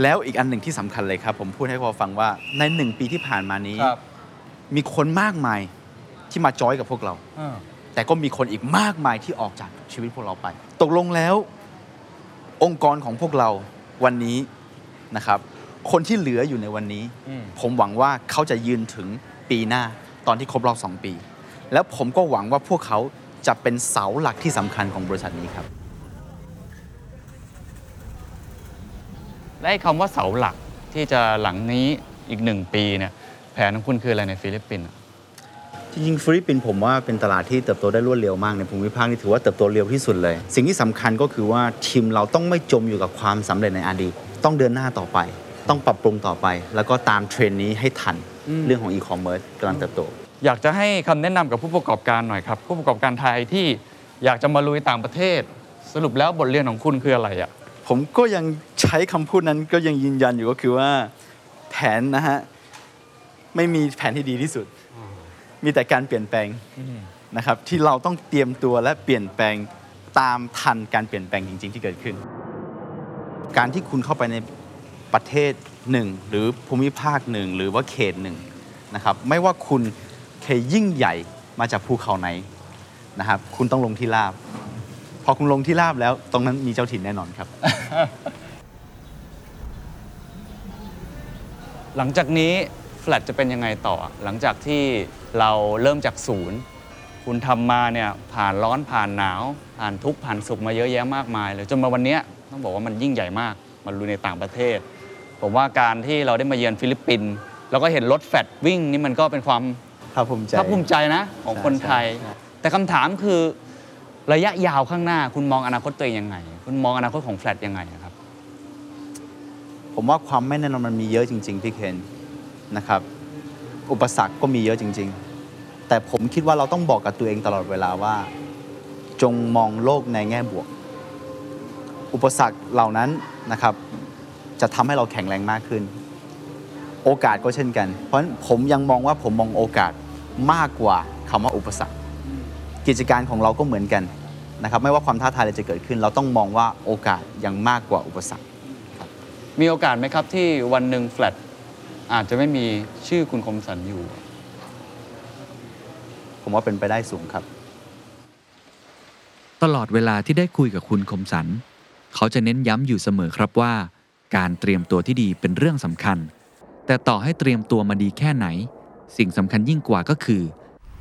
[SPEAKER 2] แล้วอีกอันหนึ่งที่สำคัญเลยครับ ผมพูดให้พอฟังว่าในหนึ่งปีที่ผ่านมานี้
[SPEAKER 3] ครับ
[SPEAKER 2] มีคนมากมายที่มาจอยกับพวกเรา
[SPEAKER 3] อ่า
[SPEAKER 2] แต่ก็มีคนอีกมากมายที่ออกจากชีวิตพวกเราไป ตกลงแล้ว องค์กรของพวกเราวันนี้นะครับ คนที่เหลืออยู่ในวันนี้
[SPEAKER 3] อืม
[SPEAKER 2] ผมหวังว่าเขาจะยืนถึงปีหน้าตอนที่ครบรอบ 2 ปี แล้วผมก็หวังว่าพวกเขาจะเป็นเสาหลักที่สำคัญของบริษัทนี้ครับ
[SPEAKER 3] และไอ้คำว่าเสาหลักที่จากหลังนี้อีกหนึ่งปีเนี่ยแผนของคุณคืออะไรในฟิลิปปินส์อะ
[SPEAKER 2] จริงๆฟิลิปปินส์ผมว่าเป็นตลาดที่เติบโตได้รวดเร็วมากในภูมิภาคนี่ถือว่าเติบโตเร็วที่สุดเลย สิ่งที่สำคัญก็คือว่าทีมเราต้องไม่จมอยู่กับความสำเร็จในอดีต ต้องเดินหน้าต่อไป ต้องปรับปรุงต่อไป แล้วก็ตามเทรนด์นี้ให้ทันเรื่องของอีคอมเมิร์ซกำลังเติบโต
[SPEAKER 3] อยากจะให้คำแนะนำกับผู้ประกอบการหน่อยครับ ผู้ประกอบการไทยที่อยากจะมาลุยต่างประเทศ สรุปแล้วบทเรียนของคุณคืออะไรอะ
[SPEAKER 2] ผมก็ยังใช้คำพูดนั้นก็ยังยืนยันอยู่ก็คือว่าแผนนะฮะไม่มีแผนที่ดีที่สุด มีแต่การเปลี่ยนแปลงนะครับที่เราต้องเตรียมตัวและเปลี่ยนแปลงตามทันการเปลี่ยนแปลงจริง ๆ ที่เกิดขึ้น การที่คุณเข้าไปในประเทศหนึ่งหรือภูมิภาคหนึ่งหรือว่าเขตหนึ่งนะครับไม่ว่าคุณเคยยิ่งใหญ่มาจากภูเขาไหนนะครับคุณต้องลงที่ราบ พอคุณลงที่ราบแล้วตรงนั้นมีเจ้าถิ่นแน่นอนครับ
[SPEAKER 3] หลังจากนี้แฟลตจะเป็นยังไงต่อหลังจากที่ เราเริ่มจากศูนย์ คุณทำมาเนี่ยผ่านร้อนผ่านหนาว ผ่านทุกข์ผ่านสุขมาเยอะแยะมากมายเลยจนมาวันเนี้ยต้องบอกว่ามันยิ่งใหญ่มาก มันอยู่ในต่างประเทศ ผมว่าการที่เราได้มาเยือนฟิลิปปินส์แล้วก็เห็นรถแฟลตวิ่งนี่มันก็เป็นความ
[SPEAKER 2] ภาคภูมิใจ
[SPEAKER 3] ภาคภูมิใจนะ ของคนไทย
[SPEAKER 2] ใช่
[SPEAKER 3] แต่คำถามคือระยะยาวข้างหน้า คุณมองอนาคตตัวเองยังไง คุณมองอนาคตของแฟลตยังไงครับ
[SPEAKER 2] ผมว่าความไม่แน่นอนมันมีเยอะจริง ๆ พี่เคนนะครับ อุปสรรคก็มีเยอะจริง ๆ แต่ผมคิดว่าเราต้องบอกกับตัวเองตลอดเวลาว่า จงมองโลกในแง่บวก อุปสรรคเหล่านั้นนะครับ จะทำให้เราแข็งแรงมากขึ้น โอกาสก็เช่นกัน เพราะฉะนั้นผมยังมองว่าผมมองโอกาสมากกว่าคำว่าอุปสรรค กิจการของเราก็เหมือนกันนะครับ ไม่ว่าความท้าทายอะไรจะเกิดขึ้น เราต้องมองว่าโอกาสยังมากกว่าอุปสรรค
[SPEAKER 3] มีโอกาสไหมครับที่วันหนึ่งแฟลต อาจจะไม่มีชื่อคุณคมสันอยู่
[SPEAKER 2] ผมว่าเป็นไปได้สูงครับ
[SPEAKER 1] ตลอดเวลาที่ได้คุยกับคุณคมสัน เขาจะเน้นย้ำอยู่เสมอครับว่า การเตรียมตัวที่ดีเป็นเรื่องสำคัญ แต่ต่อให้เตรียมตัวมาดีแค่ไหน สิ่งสำคัญยิ่งกว่าก็คือ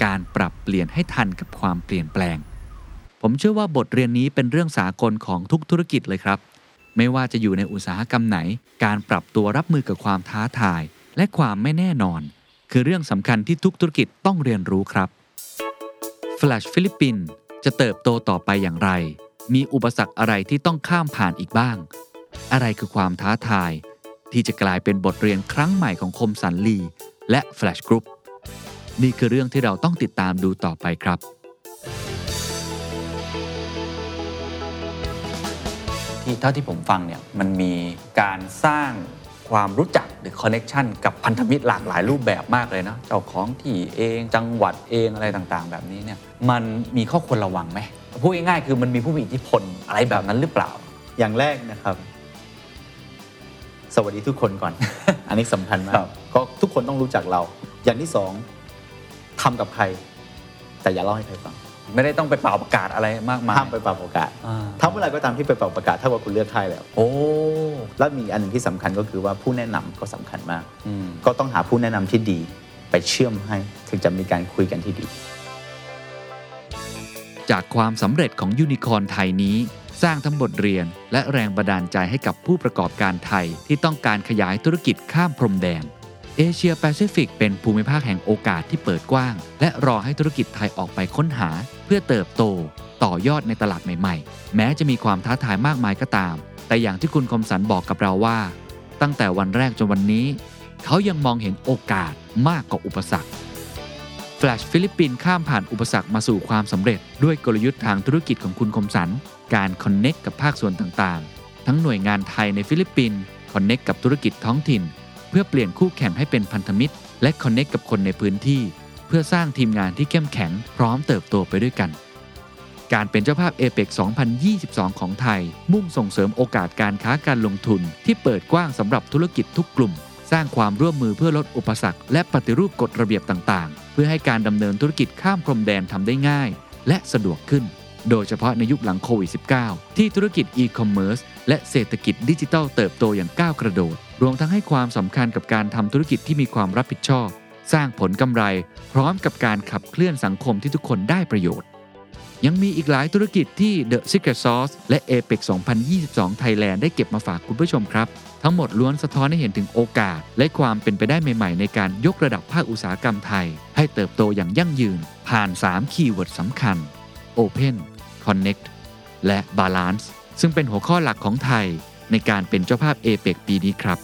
[SPEAKER 1] การปรับเปลี่ยนให้ทันกับความเปลี่ยนแปลง ผมเชื่อว่าบทเรียนนี้เป็นเรื่องสากลของทุกธุรกิจเลยครับ ไม่ว่าจะอยู่ในอุตสาหกรรมไหน การปรับตัวรับมือกับความท้าทาย และความไม่แน่นอน คือเรื่องสำคัญที่ทุกธุรกิจต้องเรียนรู้ครับ Flash ฟิลิปปินจะเติบโตต่อไปอย่างไร มีอุปสรรคอะไรที่ต้องข้ามผ่านอีกบ้าง อะไรคือความท้าทาย ที่จะกลายเป็นบทเรียนครั้งใหม่ของคมสันลี และ Flash Group นี่คือเรื่องที่เราต้องติดตามดูต่อไปครับ
[SPEAKER 3] ที่เท่าที่ผมฟังเนี่ยมันมีการสร้างความรู้จักหรือคอนเน็ชันกับพันธมิตรหลากหลายรูปแบบมากเลยเนาะเจ้าของที่เองจังหวัดเองอะไรต่างๆ แบบนี้เนี่ยมันมีข้อควรระวังไหมพูดง่ายๆคือมันมีผู้มีอิทธิพลอะไรแบบนั้นหรือเปล่า
[SPEAKER 2] อย่างแรกนะครับ สวัสดีทุกคนก่อน อันนี้สำคัญมา
[SPEAKER 3] ครั
[SPEAKER 2] ก
[SPEAKER 3] บ
[SPEAKER 2] ก็ทุกคนต้องรู้จักเรา อย่างที่สองทำกับใคร แต่อย่าเล่าให้ใครฟัง
[SPEAKER 3] ไม่ได้ต้องไปป่าวประกาศอะไรมากมาย
[SPEAKER 2] ห้ามไปป่าวประกาศ
[SPEAKER 3] อ่า
[SPEAKER 2] ถ้าเมื่อไหรก็ตามที่ไปป่าวประกาศเท่ากับคุณเลือกค่ายแล้ว
[SPEAKER 3] โอ้
[SPEAKER 2] แล้วมีอันหนึ่งที่สำคัญก็คือว่าผู้แนะนำก็สำคัญมาก
[SPEAKER 3] อืม
[SPEAKER 2] ก็ต้องหาผู้แนะนำที่ดีไปเชื่อมให้ถึงจะมีการคุยกันที่ดี
[SPEAKER 1] จากความสำเร็จของยูนิคอร์นไทยนี้ สร้างทั้งบทเรียนและแรงบันดาลใจให้กับผู้ประกอบการไทยที่ต้องการขยายธุรกิจข้ามพรมแดน เอเชียแปซิฟิกเป็นภูมิภาคแห่งโอกาสที่เปิดกว้าง และรอให้ธุรกิจไทยออกไปค้นหาเพื่อเติบโตต่อยอดในตลาดใหม่ๆ แม้จะมีความท้าทายมากมายก็ตาม แต่อย่างที่คุณคมสันบอกกับเราว่า ตั้งแต่วันแรกจนวันนี้ เขายังมองเห็นโอกาสมากกว่าอุปสรรค Flash ฟิลิปปินส์ข้ามผ่านอุปสรรคมาสู่ความสำเร็จ ด้วยกลยุทธ์ทางธุรกิจของคุณคมสัน การ connect กับภาคส่วนต่างๆ ทั้งหน่วยงานไทยในฟิลิปปินส์ connect กับธุรกิจท้องถิ่น เพื่อเปลี่ยนคู่แข่งให้เป็นพันธมิตร และ connect กับคนในพื้นที่ เพื่อสร้างทีมงานที่เข้มแข็งพร้อมเติบโตไปด้วยกัน การเป็นเจ้าภาพเอเปก2022 ของไทย มุ่งส่งเสริมโอกาสการค้าการลงทุนที่เปิดกว้างสำหรับธุรกิจทุกกลุ่ม สร้างความร่วมมือเพื่อลดอุปสรรค และปฏิรูปกฎระเบียบต่างๆ เพื่อให้การดำเนินธุรกิจข้ามพรมแดนทำได้ง่าย และสะดวกขึ้น โดยเฉพาะในยุคหลังโควิด -19 ที่ธุรกิจอีคอมเมิร์ซและเศรษฐกิจดิจิทัลเติบโตอย่างก้าวกระโดด รวมทั้งให้ความสำคัญกับการทำธุรกิจที่มีความรับผิดชอบ สร้างผลกำไรพร้อมกับการขับเคลื่อนสังคมที่ทุกคนได้ประโยชน์ ยังมีอีกหลายธุรกิจที่ The Secret Sauce และ APEC 2022 Thailand ได้เก็บมาฝากคุณผู้ชมครับ ทั้งหมดล้วนสะท้อนให้เห็นถึงโอกาส และความเป็นไปได้ใหม่ ๆ ในการยกระดับภาคอุตสาหกรรมไทย ให้เติบโตอย่างยั่งยืน ผ่าน 3 คีย์เวิร์ดสำคัญ Open Connect และ Balance ซึ่งเป็นหัวข้อหลักของไทยในการเป็นเจ้าภาพ APEC ปีนี้ครับ